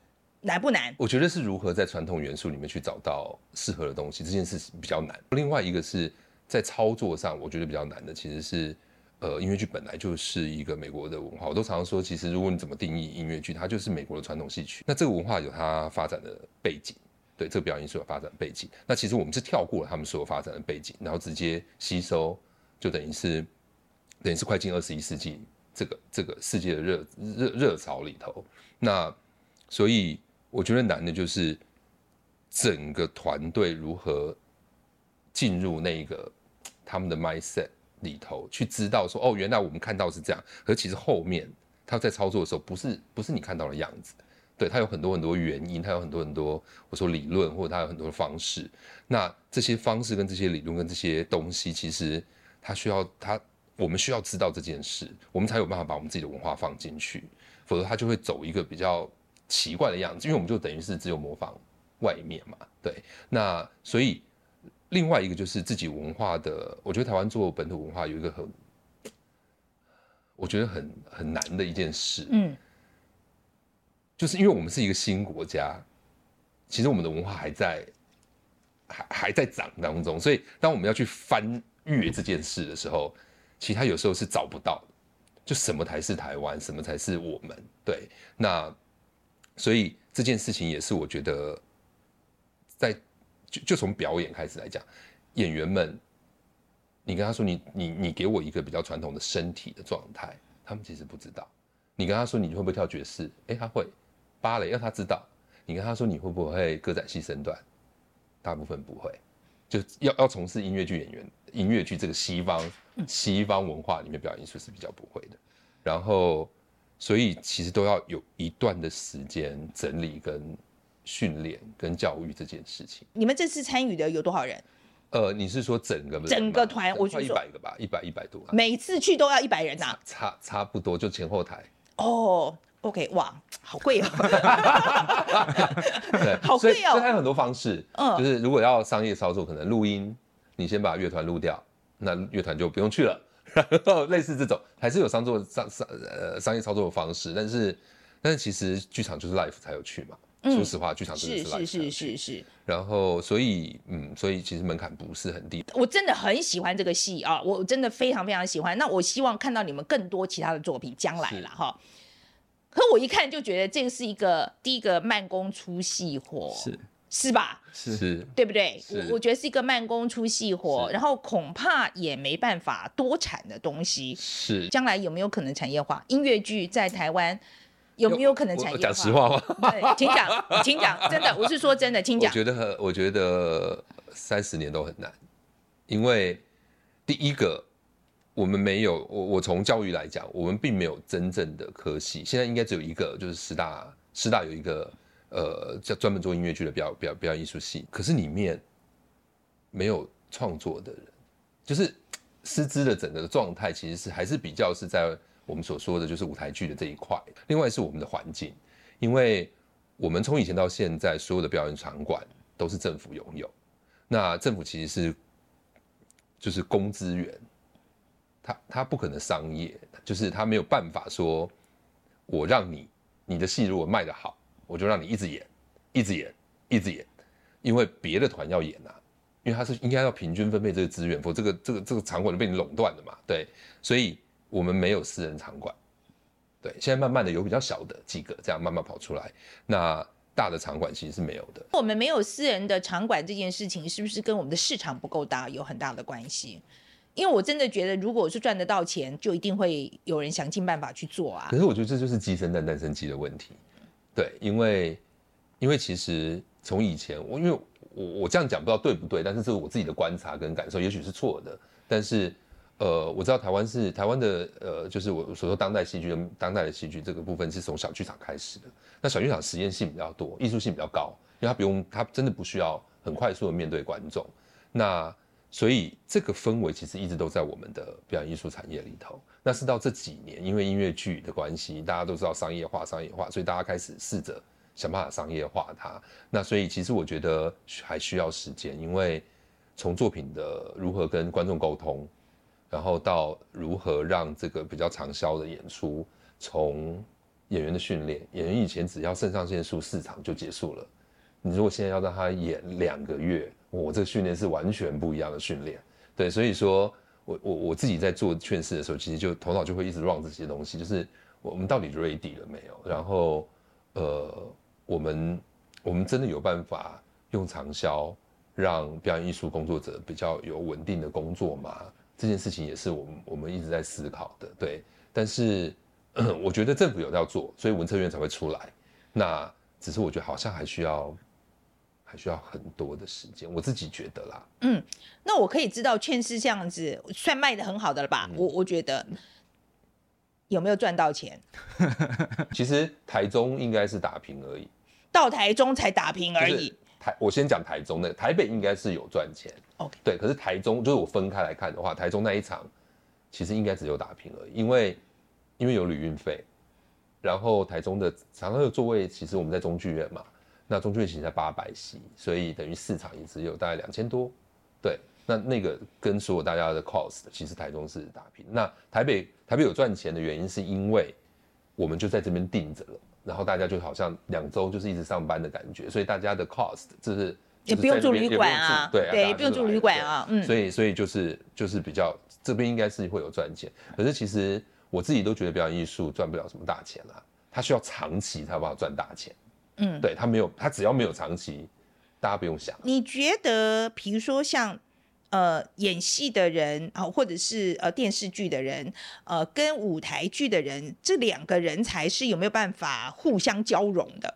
难不难？我觉得是如何在传统元素里面去找到适合的东西，这件事比较难。另外一个是在操作上，我觉得比较难的其实是，呃，音乐剧本来就是一个美国的文化。我都常常说，其实如果你怎么定义音乐剧，它就是美国的传统戏曲。那这个文化有它发展的背景，对这个表演艺术有发展背景。那其实我们是跳过了他们所有发展的背景，然后直接吸收，就等于是等于是快进二十一世纪这个这个世界的热热热潮里头。那所以。我觉得难的就是整个团队如何进入那个他们的 mindset 里头，去知道说哦，原来我们看到是这样，可是其实后面他在操作的时候，不是不是你看到的样子，对，他有很多很多原因，他有很多很多我说理论，或者他有很多的方式。那这些方式跟这些理论跟这些东西，其实他需要他我们需要知道这件事，我们才有办法把我们自己的文化放进去，否则他就会走一个比较。奇怪的样子，因为我们就等于是只有模仿外面嘛，对。那所以另外一个就是自己文化的，我觉得台湾做本土文化有一个很，我觉得很很难的一件事，嗯，就是因为我们是一个新国家，其实我们的文化还在还还在长当中，所以当我们要去翻阅这件事的时候，其实他有时候是找不到的，就什么才是台湾，什么才是我们，对，那。所以这件事情也是我觉得，在就就从表演开始来讲，演员们，你跟他说你你你给我一个比较传统的身体的状态，他们其实不知道。你跟他说你会不会跳爵士，哎，他会。芭蕾要他知道。你跟他说你会不会歌仔戏身段，大部分不会。就要要从事音乐剧演员，音乐剧这个西方西方文化里面表演艺术是比较不会的。然后。所以其实都要有一段的时间整理、跟训练、跟教育这件事情。你们这次参与的有多少人？呃，你是说整个整个团？我一百个吧，一百一百多。每次去都要一百人呐、啊？差差不多，就前后台。哦，OK，哇，好贵哦。(laughs) 对，好贵哦。所以它有很多方式，嗯，就是如果要商业操作，可能录音，你先把乐团录掉，那乐团就不用去了。然后类似这种还是有商作商商呃商业操作的方式，但是但是其实剧场就是 life 才有趣嘛。嗯、说实话，剧场真的是 live 是是是是是。然后所以嗯，所以其实门槛不是很低。我真的很喜欢这个戏啊，我真的非常非常喜欢。那我希望看到你们更多其他的作品将来了哈。可我一看就觉得这个是一个第一个慢工出细活。是。是吧？是，对不对？我我觉得是一个慢工出细活，然后恐怕也没办法多产的东西。是，将来有没有可能产业化？音乐剧在台湾有没有可能产业化？讲实话吗？对，请讲，(laughs) 请讲，真的，我是说真的，请讲。我觉得，我觉得三十年都很难，因为第一个，我们没有，我我从教育来讲，我们并没有真正的科系，现在应该只有一个，就是师大，师大有一个呃叫专门做音乐剧的表表表演艺术系，可是里面没有创作的人，就是师资的整个的状态，其实是还是比较是在。我们所说的就是舞台剧的这一块，另外是我们的环境，因为我们从以前到现在，所有的表演场馆都是政府拥有，那政府其实是就是公资源，他他不可能商业，就是他没有办法说，我让你你的戏如果卖得好，我就让你一直演，一直演，一直演，因为别的团要演啊，因为他是应该要平均分配这个资源，否则这个这个这个场馆就被你垄断了嘛，对，所以。我们没有私人场馆，对，现在慢慢的有比较小的几个这样慢慢跑出来，那大的场馆其实是没有的。我们没有私人的场馆这件事情，是不是跟我们的市场不够大有很大的关系？因为我真的觉得，如果是赚得到钱，就一定会有人想尽办法去做啊。可是我觉得这就是鸡生蛋，蛋生鸡的问题。对，因为因为其实从以前我因为我我这样讲不知道对不对，但是这是我自己的观察跟感受，也许是错的，但是。呃，我知道台湾是台湾的，呃，就是我所说当代戏剧跟当代的戏剧这个部分是从小剧场开始的。那小剧场实验性比较多，艺术性比较高，因为它不用，它真的不需要很快速的面对观众。那所以这个氛围其实一直都在我们的表演艺术产业里头。那是到这几年，因为音乐剧的关系，大家都知道商业化，商业化，所以大家开始试着想办法商业化它。那所以其实我觉得还需要时间，因为从作品的如何跟观众沟通。然后到如何让这个比较长销的演出，从演员的训练，演员以前只要肾上腺素四场就结束了，你如果现在要让他演两个月，我这个训练是完全不一样的训练。对，所以说我我我自己在做劝世的时候，其实就头脑就会一直 run 这些东西，就是我们到底 ready 了没有？然后呃，我们我们真的有办法用长销让表演艺术工作者比较有稳定的工作吗？这件事情也是我们我们一直在思考的，对。但是 (clears throat) 我觉得政府有要做，所以文策院才会出来。那只是我觉得好像还需要还需要很多的时间，我自己觉得啦。嗯，那我可以知道券是这样子算卖的很好的了吧？嗯、我我觉得有没有赚到钱？(laughs) 其实台中应该是打平而已，到台中才打平而已。台，我先讲台中的，台北应该是有赚钱。OK，对，可是台中就是我分开来看的话，台中那一场其实应该只有打平而已，因为因为有旅运费，然后台中的常常有座位，其实我们在中剧院嘛，那中剧院其实才八百席，所以等于市场也只有大概两千多。对，那那个跟所有大家的 cost，其实台中是打平。那台北台北有赚钱的原因是因为我们就在这边定着了。然后大家就好像两周就是一直上班的感觉，所以大家的 cost 就是也不用住旅馆啊，对对，也不用住旅馆啊，嗯，所以所以就是就是比较这边应该是会有赚钱，可是其实我自己都觉得表演艺术赚不了什么大钱啊，它需要长期才有办法赚大钱，嗯，对，他没有，他只要没有长期，大家不用想。你觉得，比如说像？呃，演戏的人啊，或者是呃电视剧的人，呃，跟舞台剧的人，这两个人才是有没有办法互相交融的？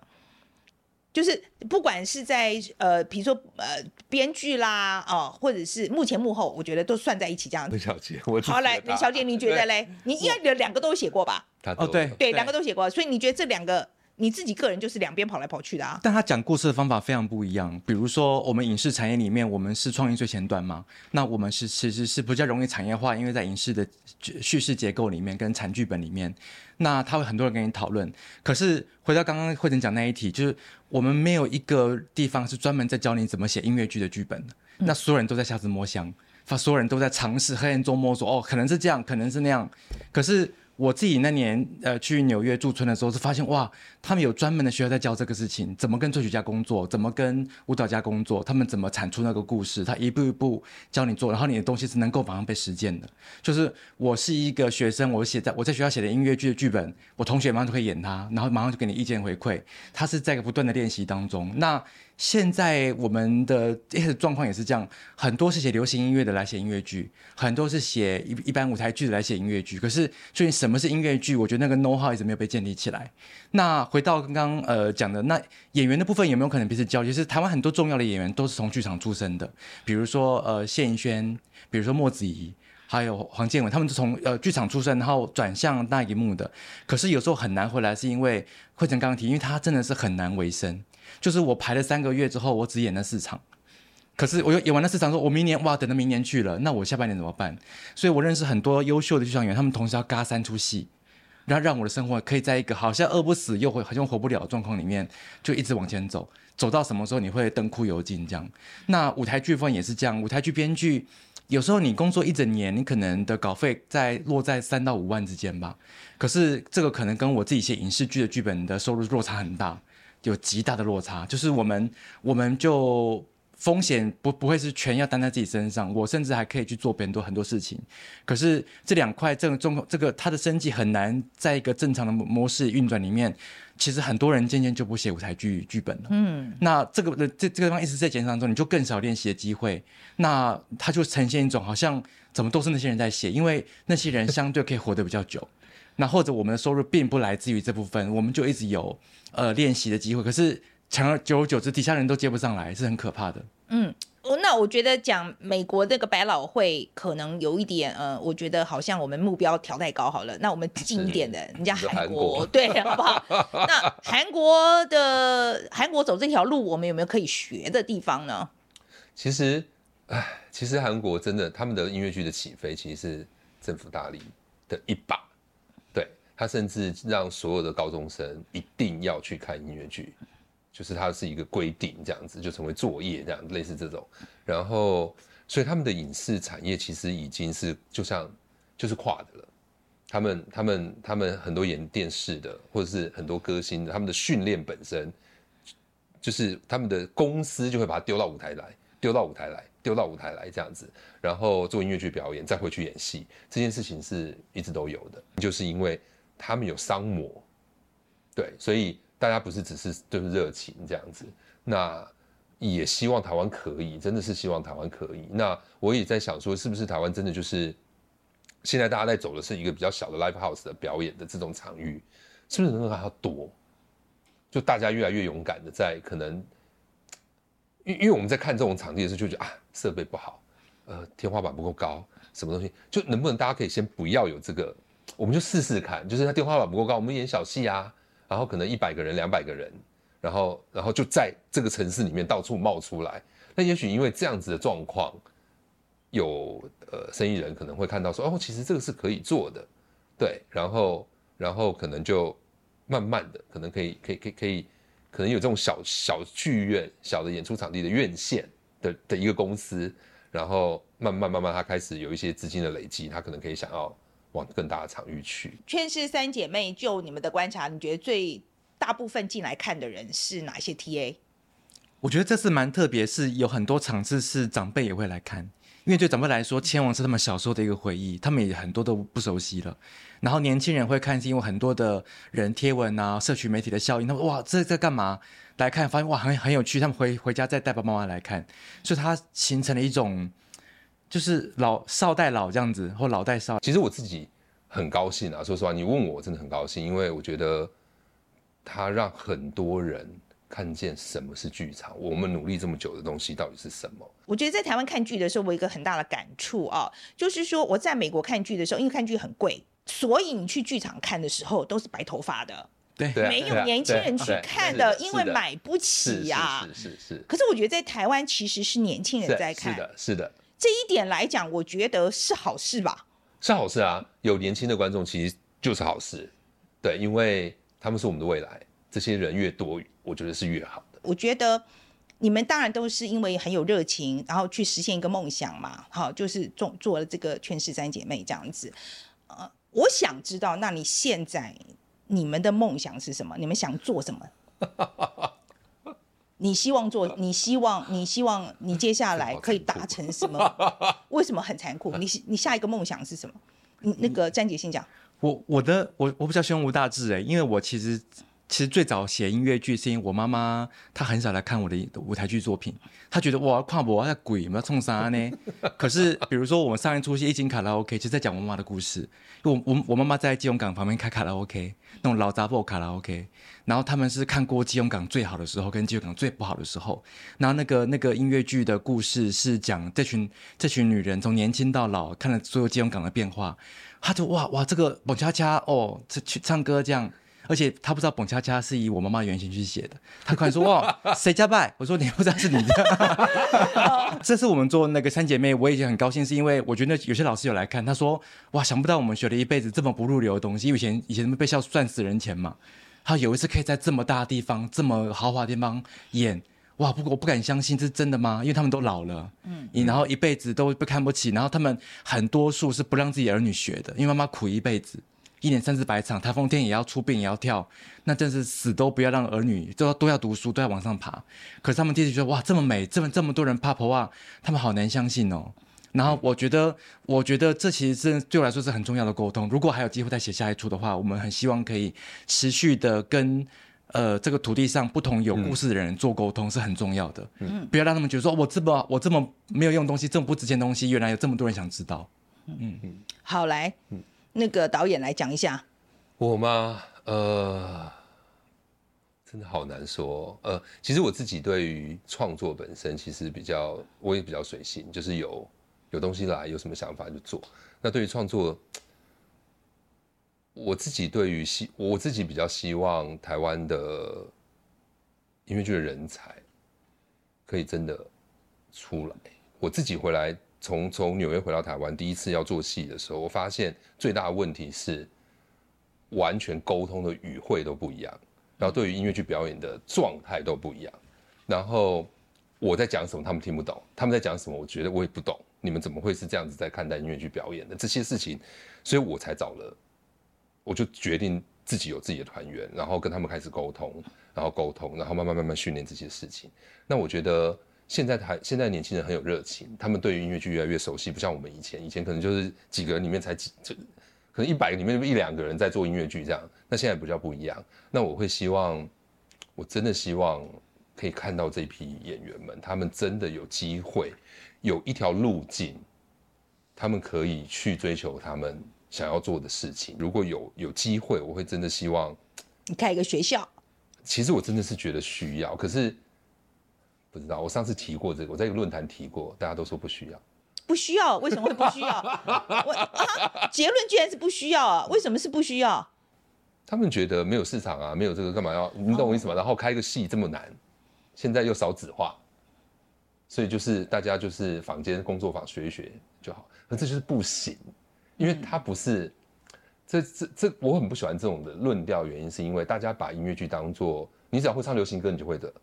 就是不管是在呃，比如说呃编剧啦，哦、呃，或者是幕前幕后，我觉得都算在一起这样子。林小姐，我好来，林小姐，你觉得嘞？你应该两个都写过吧？哦，对对，两个都写过，所以你觉得这两个？你自己个人就是两边跑来跑去的啊，但他讲故事的方法非常不一样。比如说，我们影视产业里面，我们是创意最前端嘛，那我们是其实是比较容易产业化，因为在影视的叙事结构里面跟产剧本里面，那他会很多人跟你讨论。可是回到刚刚慧珍讲那一题，就是我们没有一个地方是专门在教你怎么写音乐剧的剧本的，嗯、那所有人都在瞎子摸象，他所有人都在尝试黑暗中摸索，哦，可能是这样，可能是那样，可是。我自己那年呃去纽约驻村的时候，是发现哇，他们有专门的学校在教这个事情，怎么跟作曲家工作，怎么跟舞蹈家工作，他们怎么产出那个故事，他一步一步教你做，然后你的东西是能够马上被实践的。就是我是一个学生，我写在我在学校写的音乐剧的剧本，我同学马上就可以演它，然后马上就给你意见回馈。他是在不断的练习当中。那现在我们的状况也是这样，很多是写流行音乐的来写音乐剧，很多是写一一般舞台剧的来写音乐剧。可是，所以什么是音乐剧？我觉得那个 know how 一直没有被建立起来。那回到刚刚呃讲的，那演员的部分有没有可能彼此交流？是台湾很多重要的演员都是从剧场出身的，比如说呃谢盈萱，比如说莫子仪。还有黄健伟，他们是从呃剧场出身，然后转向大荧幕的。可是有时候很难回来，是因为慧成刚刚提，因为他真的是很难维生。就是我排了三个月之后，我只演了四场。可是我又演完了四场，说我明年哇，等到明年去了，那我下半年怎么办？所以我认识很多优秀的剧场演员，他们同时要嘎三出戏，然后让我的生活可以在一个好像饿不死又会好像活不了的状况里面，就一直往前走，走到什么时候你会灯枯油尽这样。那舞台剧分也是这样，舞台剧编剧。有时候你工作一整年，你可能的稿费在落在三到五万之间吧。可是这个可能跟我自己写影视剧的剧本的收入落差很大，有极大的落差。就是我们我们就风险不不会是全要担在自己身上，我甚至还可以去做很多很多事情。可是这两块这个中这个它的生计很难在一个正常的模式运转里面。其实很多人渐渐就不写舞台剧剧本了。嗯，那这个的这这个地方一直在减少当中，你就更少练习的机会。那它就呈现一种好像怎么都是那些人在写，因为那些人相对可以活得比较久。那或者我们的收入并不来自于这部分，我们就一直有呃练习的机会。可是长而久而久之，底下人都接不上来，是很可怕的。嗯。哦，那我觉得讲美国这个百老汇可能有一点，呃，我觉得好像我们目标调太高好了。那我们近一点的，人家韩国，国 (laughs) 对，好不好？那韩国的韩国走这条路，我们有没有可以学的地方呢？其实，唉，其实韩国真的，他们的音乐剧的起飞，其实是政府大力的一把。他甚至让所有的高中生一定要去看音乐剧。就是它是一个规定，这样子就成为作业，这样类似这种。然后，所以他们的影视产业其实已经是就像就是跨的了。他们、他们、他们很多演电视的，或者是很多歌星的，他们的训练本身就是他们的公司就会把它丢到舞台来，丢到舞台来，丢到舞台来这样子，然后做音乐剧表演，再回去演戏。这件事情是一直都有的，就是因为他们有商模，对，所以。大家不是只是就是热情这样子，那也希望台湾可以，真的是希望台湾可以。那我也在想说，是不是台湾真的就是现在大家在走的是一个比较小的 live house 的表演的这种场域，是不是能够还要多？就大家越来越勇敢的在可能，因因为我们在看这种场地的时候，就觉得啊设备不好，呃天花板不够高，什么东西，就能不能大家可以先不要有这个，我们就试试看，就是它天花板不够高，我们演小戏啊。然后可能一百个人、两百个人，然后然后就在这个城市里面到处冒出来。那也许因为这样子的状况，有呃生意人可能会看到说，哦，其实这个是可以做的，对。然后然后可能就慢慢的，可能可以可以可以可以，可能有这种小小剧院、小的演出场地的院线的的一个公司，然后慢慢慢慢，他开始有一些资金的累积，他可能可以想要。往更大的场域去。圈世三姐妹，就你们的观察，你觉得最大部分进来看的人是哪些 TA？我觉得这次蛮特别，是有很多场次是长辈也会来看，因为对长辈来说，千王是他们小时候的一个回忆，他们也很多都不熟悉了。然后年轻人会看，是因为很多的人贴文啊、社群媒体的效应，他们哇，这在干嘛？来看，发现哇，很很有趣，他们回回家再带爸爸妈妈来看，所以它形成了一种。就是老少带老这样子，或老带少。其实我自己很高兴啊，说实话，你问我，我真的很高兴，因为我觉得他让很多人看见什么是剧场，我们努力这么久的东西到底是什么。我觉得在台湾看剧的时候，我有一个很大的感触啊，就是说我在美国看剧的时候，因为看剧很贵，所以你去剧场看的时候都是白头发的，对，没有年轻人去看的，因为买不起呀。是是是。可是我觉得在台湾其实是年轻人在看，是的，是的。这一点来讲，我觉得是好事吧？是好事啊，有年轻的观众其实就是好事，对，因为他们是我们的未来，这些人越多，我觉得是越好的。我觉得你们当然都是因为很有热情，然后去实现一个梦想嘛，好，就是做做了这个劝世三姐妹这样子。呃，我想知道，那你现在你们的梦想是什么？你们想做什么？(laughs) 你希望做？你希望？你希望你接下来 (laughs) 可以达成什么？(laughs) 为什么很残酷？你你下一个梦想是什么？你那个詹姐先讲。我我的我我比较胸无大志哎，因为我其实其实最早写音乐剧是因为我妈妈她很少来看我的舞台剧作品，她觉得哇，看我在鬼，我要冲啥呢？(laughs) 可是比如说我们上一出戏《一金卡拉 OK》，其实在讲我妈的故事。我我我妈妈在基隆港旁边开卡拉 OK，那种老杂货卡拉 OK，然后他们是看过基隆港最好的时候跟基隆港最不好的时候。然后那个那个音乐剧的故事是讲这群这群女人从年轻到老，看了所有基隆港的变化。她就哇哇，这个蹦恰恰哦，这去唱歌这样。而且他不知道蹦恰恰是以我妈妈原型去写的，他可能说哇 (laughs) 谁家拜？我说你不知道是你的。(laughs) 这是我们做那个三姐妹，我已经很高兴，是因为我觉得有些老师有来看，他说哇想不到我们学了一辈子这么不入流的东西，因为以前以前被笑赚死人钱嘛。他有一次可以在这么大的地方、这么豪华的地方演，哇不我不敢相信这是真的吗？因为他们都老了，嗯，然后一辈子都被看不起，然后他们很多数是不让自己儿女学的，因为妈妈苦一辈子。一年三四百场，台风天也要出殡也要跳，那真是死都不要让儿女都要都要读书，都要往上爬。可是他们弟弟觉得哇，这么美，这么这么多人怕婆啊，他们好难相信哦。然后我觉得，我觉得这其实是对我来说是很重要的沟通。如果还有机会再写下一出的话，我们很希望可以持续的跟呃这个土地上不同有故事的人做沟通，是很重要的。嗯，不要让他们觉得说我这么我这么没有用东西，这么不值钱的东西，原来有这么多人想知道。嗯嗯，好来。嗯那个导演来讲一下，我吗？呃，真的好难说。呃，其实我自己对于创作本身，其实比较我也比较随性，就是有有东西来，有什么想法就做。那对于创作，我自己对于希我自己比较希望台湾的音乐剧的人才可以真的出来。我自己回来。从从纽约回到台湾，第一次要做戏的时候，我发现最大的问题是完全沟通的语汇都不一样，然后对于音乐剧表演的状态都不一样。然后我在讲什么，他们听不懂；他们在讲什么，我觉得我也不懂。你们怎么会是这样子在看待音乐剧表演的这些事情？所以我才找了，我就决定自己有自己的团员，然后跟他们开始沟通，然后沟通，然后慢慢慢慢训练这些事情。那我觉得。现在台现在年轻人很有热情，他们对于音乐剧越来越熟悉，不像我们以前，以前可能就是几个人里面才几，就可能一百个里面一两个人在做音乐剧这样。那现在比较不一样。那我会希望，我真的希望可以看到这批演员们，他们真的有机会，有一条路径，他们可以去追求他们想要做的事情。如果有有机会，我会真的希望你开一个学校。其实我真的是觉得需要，可是。不知道，我上次提过这个，我在一个论坛提过，大家都说不需要。不需要？为什么会不需要？(laughs) 我啊，结论居然是不需要啊？为什么是不需要？他们觉得没有市场啊，没有这个干嘛要？你懂我意思吗？然后开个戏这么难，现在又少纸化，所以就是大家就是坊间工作坊学一学就好。可这就是不行，因为他不是、嗯、这这这，我很不喜欢这种的论调，原因是因为大家把音乐剧当做你只要会唱流行歌，你就会的。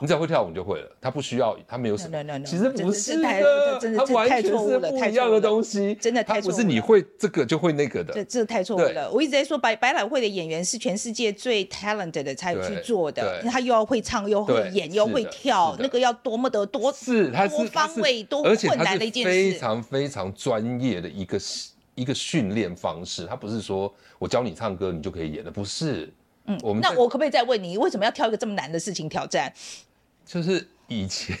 你只要会跳舞你就会了，他不需要，他没有什么。No, no, no, no. 其实不是的，他完全是不一样的东西。真的太错误了，他不是你会这个就会那个的。这这太错误了。我一直在说百百老汇的演员是全世界最 talented 的才去做的，他又要会唱又会演又会跳，那个要多么的多是他是多方位多困难的一件事。非常非常专业的一个一个训练方式，他不是说我教你唱歌你就可以演的，不是。嗯，我们那我可不可以再问你，为什么要挑一个这么难的事情挑战？就是以前，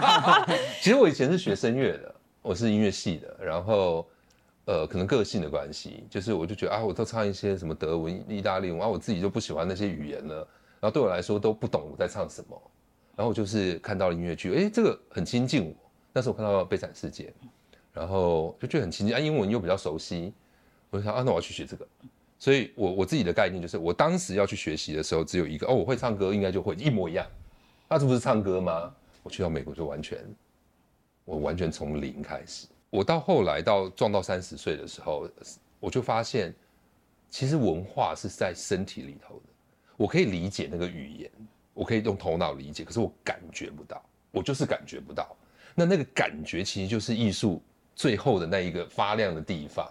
(laughs) 其实我以前是学声乐的，我是音乐系的，然后呃，可能个性的关系，就是我就觉得啊，我都唱一些什么德文、意大利文啊，我自己就不喜欢那些语言了，然后对我来说都不懂我在唱什么，然后我就是看到了音乐剧，哎，这个很亲近我，那时候我看到《悲惨世界》，然后就觉得很亲近啊，英文又比较熟悉，我就想啊，那我要去学这个。所以我我自己的概念就是，我当时要去学习的时候，只有一个哦，我会唱歌，应该就会一模一样。那这不是唱歌吗？我去到美国就完全，我完全从零开始。我到后来到撞到三十岁的时候，我就发现，其实文化是在身体里头的。我可以理解那个语言，我可以用头脑理解，可是我感觉不到，我就是感觉不到。那那个感觉其实就是艺术最后的那一个发亮的地方。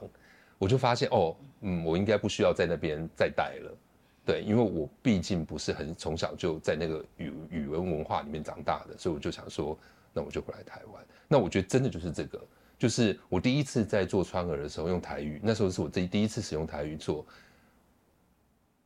我就发现哦，嗯，我应该不需要在那边再待了，对，因为我毕竟不是很从小就在那个语语文文化里面长大的，所以我就想说，那我就回来台湾。那我觉得真的就是这个，就是我第一次在做川儿的时候用台语，那时候是我自己第一次使用台语做，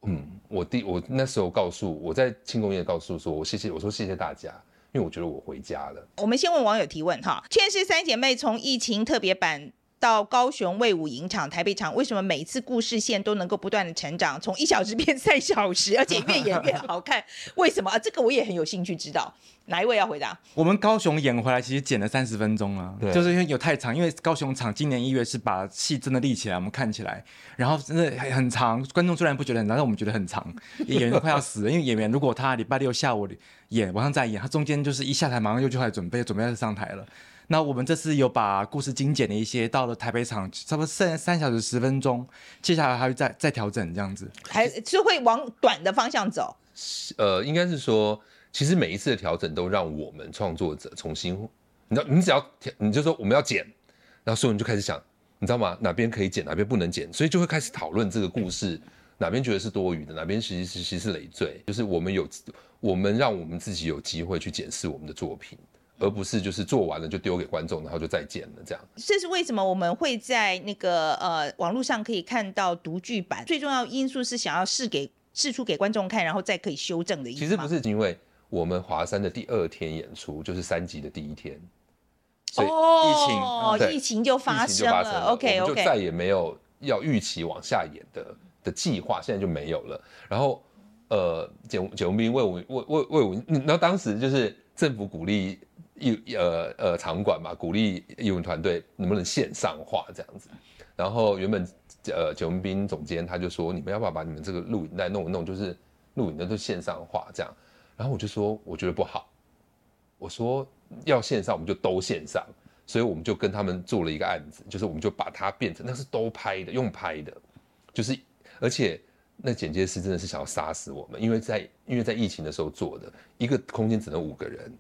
嗯，我第我那时候告诉我在庆功宴告诉说，我谢谢我说谢谢大家，因为我觉得我回家了。我们先问网友提问哈，(laughs) 劝世三姐妹从疫情特别版。到高雄卫武营场、台北场，为什么每一次故事线都能够不断的成长，从一小时变三小时，而且越演越好看？为什么啊？这个我也很有兴趣知道。哪一位要回答？我们高雄演回来其实剪了三十分钟啊，就是因为有太长，因为高雄场今年一月是把戏真的立起来，我们看起来，然后真的很长。观众虽然不觉得很长，但我们觉得很长，演员都快要死了。因为演员如果他礼拜六下午演，晚上再演，他中间就是一下台马上又就开始准备，准备要上台了。那我们这次有把故事精简了一些，到了台北场差不多剩三小时十分钟，接下来还会再再调整这样子，还是会往短的方向走。呃，应该是说，其实每一次的调整都让我们创作者重新，你知道，你只要你就说我们要剪，然后所有人就开始想，你知道吗？哪边可以剪，哪边不能剪，所以就会开始讨论这个故事哪边觉得是多余的，哪边其实其实是累赘，就是我们有我们让我们自己有机会去检视我们的作品。而不是就是做完了就丢给观众，然后就再见了这样。这是为什么我们会在那个呃网络上可以看到读剧版？最重要因素是想要试给试出给观众看，然后再可以修正的意思。其实不是，因为我们华山的第二天演出就是三集的第一天，所以疫情哦，疫情就发生了。生了 OK OK，就再也没有要预期往下演的的计划，现在就没有了。然后呃，简简宏斌为我为为为我，然后当时就是政府鼓励。艺呃呃场馆嘛，鼓励艺文团队能不能线上化这样子。然后原本呃九文斌总监他就说，你们要不要把你们这个录影带弄一弄，就是录影的都线上化这样。然后我就说我觉得不好，我说要线上我们就都线上，所以我们就跟他们做了一个案子，就是我们就把它变成那是都拍的，用拍的，就是而且那剪接师真的是想要杀死我们，因为在因为在疫情的时候做的一个空间只能五个人。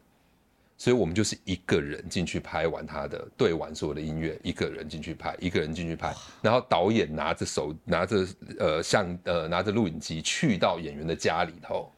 所以我们就是一个人进去拍完他的，对完所有的音乐，一个人进去拍，一个人进去拍，然后导演拿着手拿着呃像呃拿着录影机去到演员的家里头，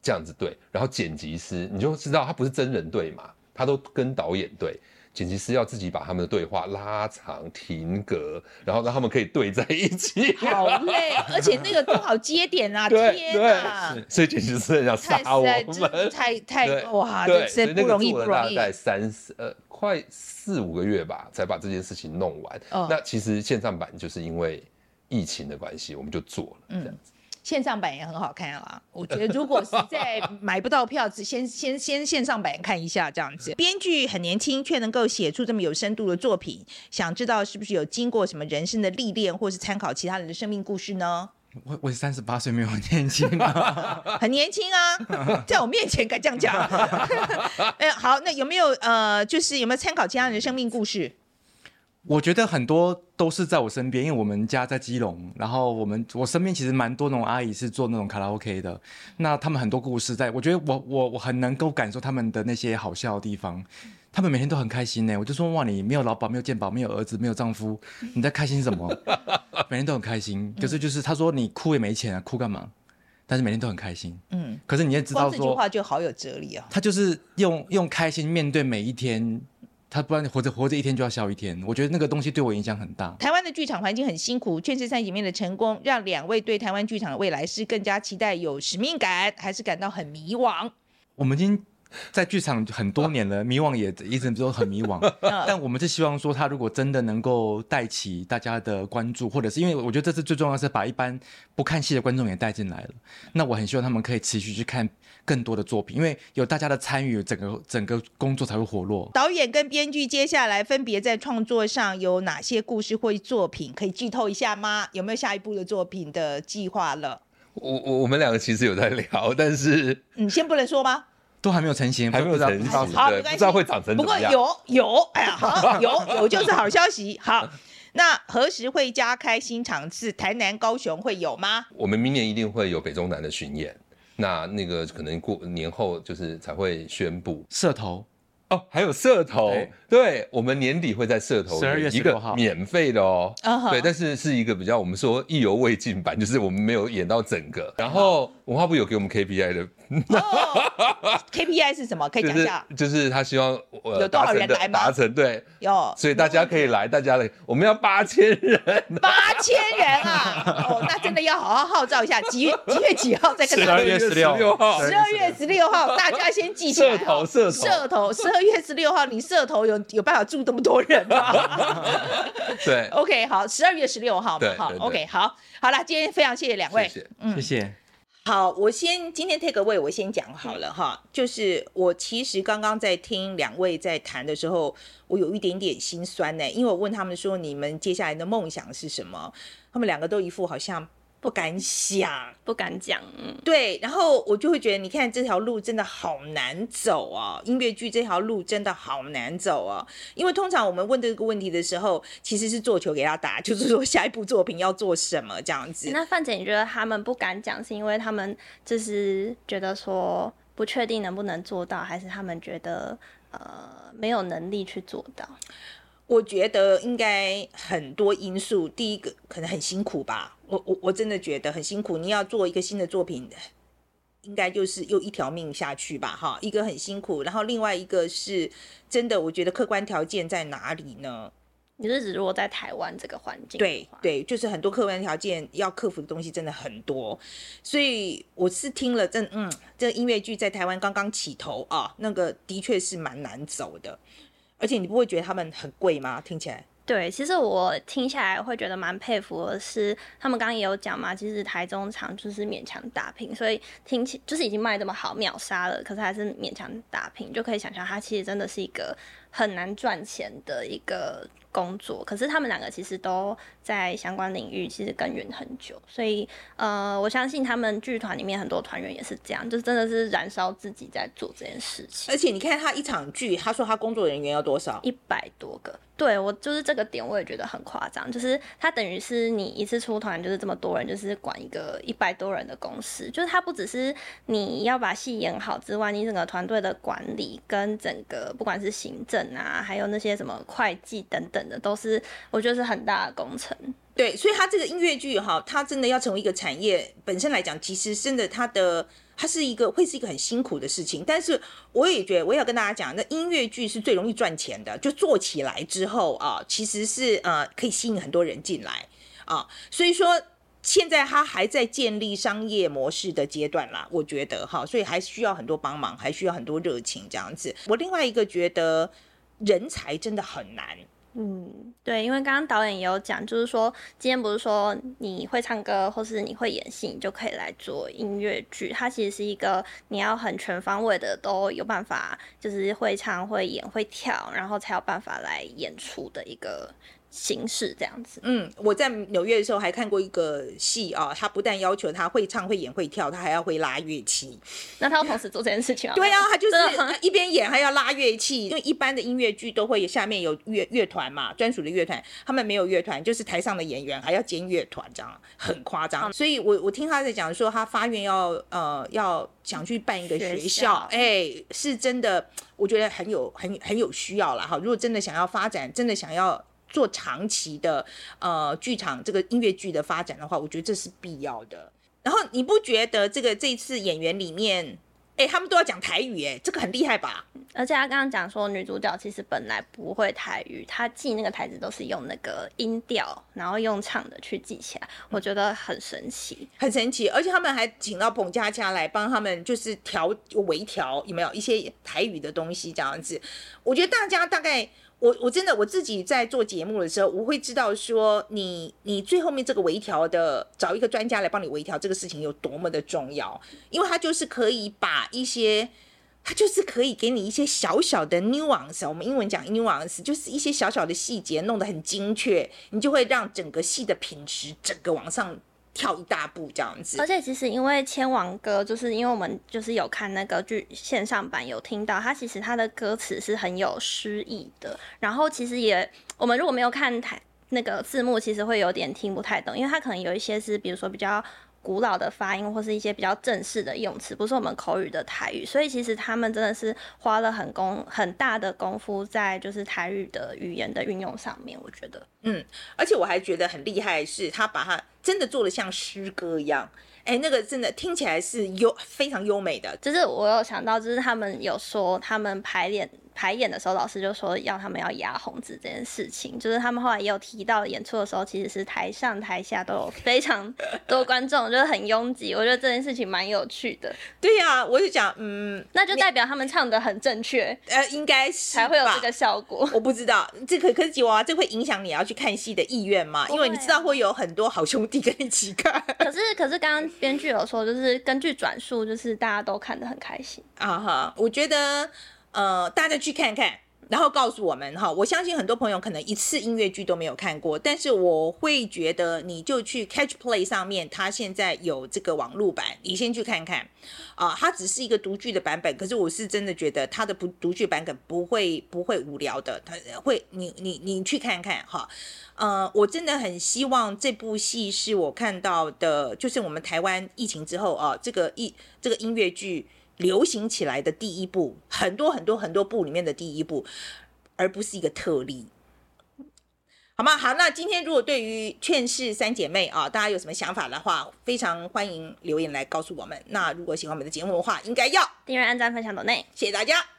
这样子对，然后剪辑师你就知道他不是真人对嘛，他都跟导演对。剪辑师要自己把他们的对话拉长、停格，然后让他们可以对在一起。好累，而且那个多好接点啊！对天啊！所以剪辑师很想杀我们，太太哇，对，这不容易，不容易。大概三四呃，快四五个月吧，才把这件事情弄完。哦、那其实线上版就是因为疫情的关系，我们就做了这样子。嗯线上版也很好看啊，我觉得如果实在 (laughs) 买不到票，只先先先线上版看一下这样子。编剧很年轻，却能够写出这么有深度的作品，想知道是不是有经过什么人生的历练，或是参考其他人的生命故事呢？我我三十八岁，没有很年轻啊，(laughs) 很年轻啊，(laughs) 在我面前敢这样讲？哎，好，那有没有呃，就是有没有参考其他人的生命故事？我觉得很多都是在我身边，因为我们家在基隆，然后我们我身边其实蛮多那种阿姨是做那种卡拉 OK 的，那他们很多故事在，我觉得我我我很能够感受他们的那些好笑的地方，他们每天都很开心呢。我就说哇，你没有老保，没有健保，没有儿子，没有丈夫，你在开心什么？(laughs) 每天都很开心，可是就是他说你哭也没钱啊，哭干嘛？但是每天都很开心，嗯。可是你也知道说，这句话就好有哲理啊。他就是用用开心面对每一天。他不然活着活着一天就要笑一天，我觉得那个东西对我影响很大。台湾的剧场环境很辛苦，劝世三姐妹的成功，让两位对台湾剧场的未来是更加期待、有使命感，还是感到很迷惘？我们已经。在剧场很多年了，迷惘也一直都很迷惘。(laughs) 但我们是希望说，他如果真的能够带起大家的关注，或者是因为我觉得这次最重要的是把一般不看戏的观众也带进来了。那我很希望他们可以持续去看更多的作品，因为有大家的参与，整个整个工作才会活络。导演跟编剧接下来分别在创作上有哪些故事或作品可以剧透一下吗？有没有下一部的作品的计划了？我我我们两个其实有在聊，但是你先不能说吗？都还没有成型，还没有成型，好，好，没关系，不知道会长成怎么样。不过有有，哎呀，好，有 (laughs) 有就是好消息。好，那何时会加开新场次？台南、高雄会有吗？我们明年一定会有北中南的巡演，那那个可能过年后就是才会宣布。社头。哦，还有社头，对，对，我们年底会在社头有一个免费的哦，uh huh. 对，但是是一个比较我们说意犹未尽版，就是我们没有演到整个。然后文化部有给我们 KPI 的，KPI、(laughs) oh, 是什么？可以讲一下？就是、就是他希望呃有多少人来吗达成对，有所以大家可以来，大家来，我们要八千人，(laughs) 八千人啊！哦，那真的要好好号召一下，几月 (laughs) 几月几号再跟大12家月十六号十二月十六号，大家先记起来、哦。社头社头十二月十六号，你社头有有办法住这么多人吗对，？OK，好，十二月十六号嘛，好，OK，好，好了，今天非常谢谢两位。谢谢。嗯谢谢。好，我先今天 take away，我先讲好了哈，就是我其实刚刚在听两位在谈的时候，我有一点点心酸呢，因为我问他们说你们接下来的梦想是什么，他们两个都一副好像不敢想。不敢讲，嗯，对，然后我就会觉得，你看这条路真的好难走啊！音乐剧这条路真的好难走啊！因为通常我们问这个问题的时候，其实是做球给他打，就是说下一部作品要做什么这样子。那范姐，你觉得他们不敢讲，是因为他们就是觉得说不确定能不能做到，还是他们觉得呃没有能力去做到？我觉得应该很多因素，第一个可能很辛苦吧。我我我真的觉得很辛苦。你要做一个新的作品，应该就是又一条命下去吧，哈，一个很辛苦。然后另外一个是真的，我觉得客观条件在哪里呢？你是指如果在台湾这个环境？对对，就是很多客观条件要克服的东西真的很多。所以我是听了这嗯，这音乐剧在台湾刚刚起头啊，那个的确是蛮难走的。而且你不会觉得他们很贵吗？听起来。对，其实我听下来会觉得蛮佩服的是，他们刚刚也有讲嘛，其实台中场就是勉强打平，所以听起就是已经卖这么好秒杀了，可是还是勉强打平，就可以想象它其实真的是一个很难赚钱的一个工作。可是他们两个其实都在相关领域其实耕耘很久，所以呃，我相信他们剧团里面很多团员也是这样，就是真的是燃烧自己在做这件事情。而且你看他一场剧，他说他工作人员要多少？一百多个。对，我就是这个点，我也觉得很夸张。就是他等于是你一次出团就是这么多人，就是管一个一百多人的公司。就是他不只是你要把戏演好之外，你整个团队的管理跟整个不管是行政啊，还有那些什么会计等等都是我觉得是很大的工程。对，所以他这个音乐剧哈，他真的要成为一个产业本身来讲，其实真的他的。它是一个会是一个很辛苦的事情，但是我也觉得我也要跟大家讲，那音乐剧是最容易赚钱的，就做起来之后啊，其实是呃可以吸引很多人进来啊，所以说现在它还在建立商业模式的阶段啦，我觉得哈，所以还需要很多帮忙，还需要很多热情这样子。我另外一个觉得人才真的很难。嗯，对，因为刚刚导演也有讲，就是说今天不是说你会唱歌或是你会演戏，你就可以来做音乐剧。它其实是一个你要很全方位的都有办法，就是会唱、会演、会跳，然后才有办法来演出的一个形式这样子。嗯，我在纽约的时候还看过一个戏啊，他不但要求他会唱、会演、会跳，他还要会拉乐器。那他要同时做这件事情啊？对啊，(laughs) 他就是一边演还要拉乐器，因为一般的音乐剧都会下面有乐乐团嘛，专属的乐团，他们没有乐团，就是台上的演员还要兼乐团，这样很夸张。所以我我听他在讲说，他发愿要呃要想去办一个学校，哎、欸，是真的，我觉得很有很很有需要了哈。如果真的想要发展，真的想要。做长期的呃剧场这个音乐剧的发展的话，我觉得这是必要的。然后你不觉得这个这次演员里面，哎，他们都要讲台语，哎，这个很厉害吧？而且他刚刚讲说，女主角其实本来不会台语，她记那个台词都是用那个音调，然后用唱的去记起来，我觉得很神奇，很神奇。而且他们还请到彭佳佳来帮他们，就是调微调，有没有一些台语的东西这样子？我觉得大家大概。我我真的我自己在做节目的时候，我会知道说你你最后面这个微调的，找一个专家来帮你微调这个事情有多么的重要，因为他就是可以把一些，他就是可以给你一些小小的 nuance，我们英文讲 nuance，就是一些小小的细节弄得很精确，你就会让整个戏的品质整个往上。跳一大步这样子，而且其实因为千王歌，就是因为我们就是有看那个剧线上版，有听到他其实他的歌词是很有诗意的。然后其实也我们如果没有看台那个字幕，其实会有点听不太懂，因为他可能有一些是比如说比较古老的发音，或是一些比较正式的用词，不是我们口语的台语。所以其实他们真的是花了很功很大的功夫在就是台语的语言的运用上面，我觉得。嗯，而且我还觉得很厉害，是他把它真的做的像诗歌一样，哎、欸，那个真的听起来是优非常优美的。就是我有想到，就是他们有说他们排练排演的时候，老师就说要他们要压红字这件事情，就是他们后来也有提到演出的时候，其实是台上台下都有非常多观众，就是很拥挤。我觉得这件事情蛮有趣的。对呀、啊，我就讲，嗯，那就代表他们唱的很正确，呃，应该是才会有这个效果。我不知道这可可是吉娃娃，这会影响你要去看戏的意愿吗？因为你知道会有很多好兄弟跟你一起看。可是可是刚刚编剧有说，就是根据转述，就是大家都看得很开心啊哈。我觉得。呃，大家去看看，然后告诉我们哈。我相信很多朋友可能一次音乐剧都没有看过，但是我会觉得你就去 Catch Play 上面，它现在有这个网络版，你先去看看啊、它只是一个独剧的版本，可是我是真的觉得它的不独剧版本不会不会无聊的，它会你你你去看看哈。呃，我真的很希望这部戏是我看到的，就是我们台湾疫情之后啊，这个一这个音乐剧。流行起来的第一部，很多很多很多部里面的第一部，而不是一个特例，好吗？好，那今天如果对于《劝世三姐妹》啊，大家有什么想法的话，非常欢迎留言来告诉我们。那如果喜欢我们的节目的话，应该要订阅、按赞、分享、抖内，谢谢大家。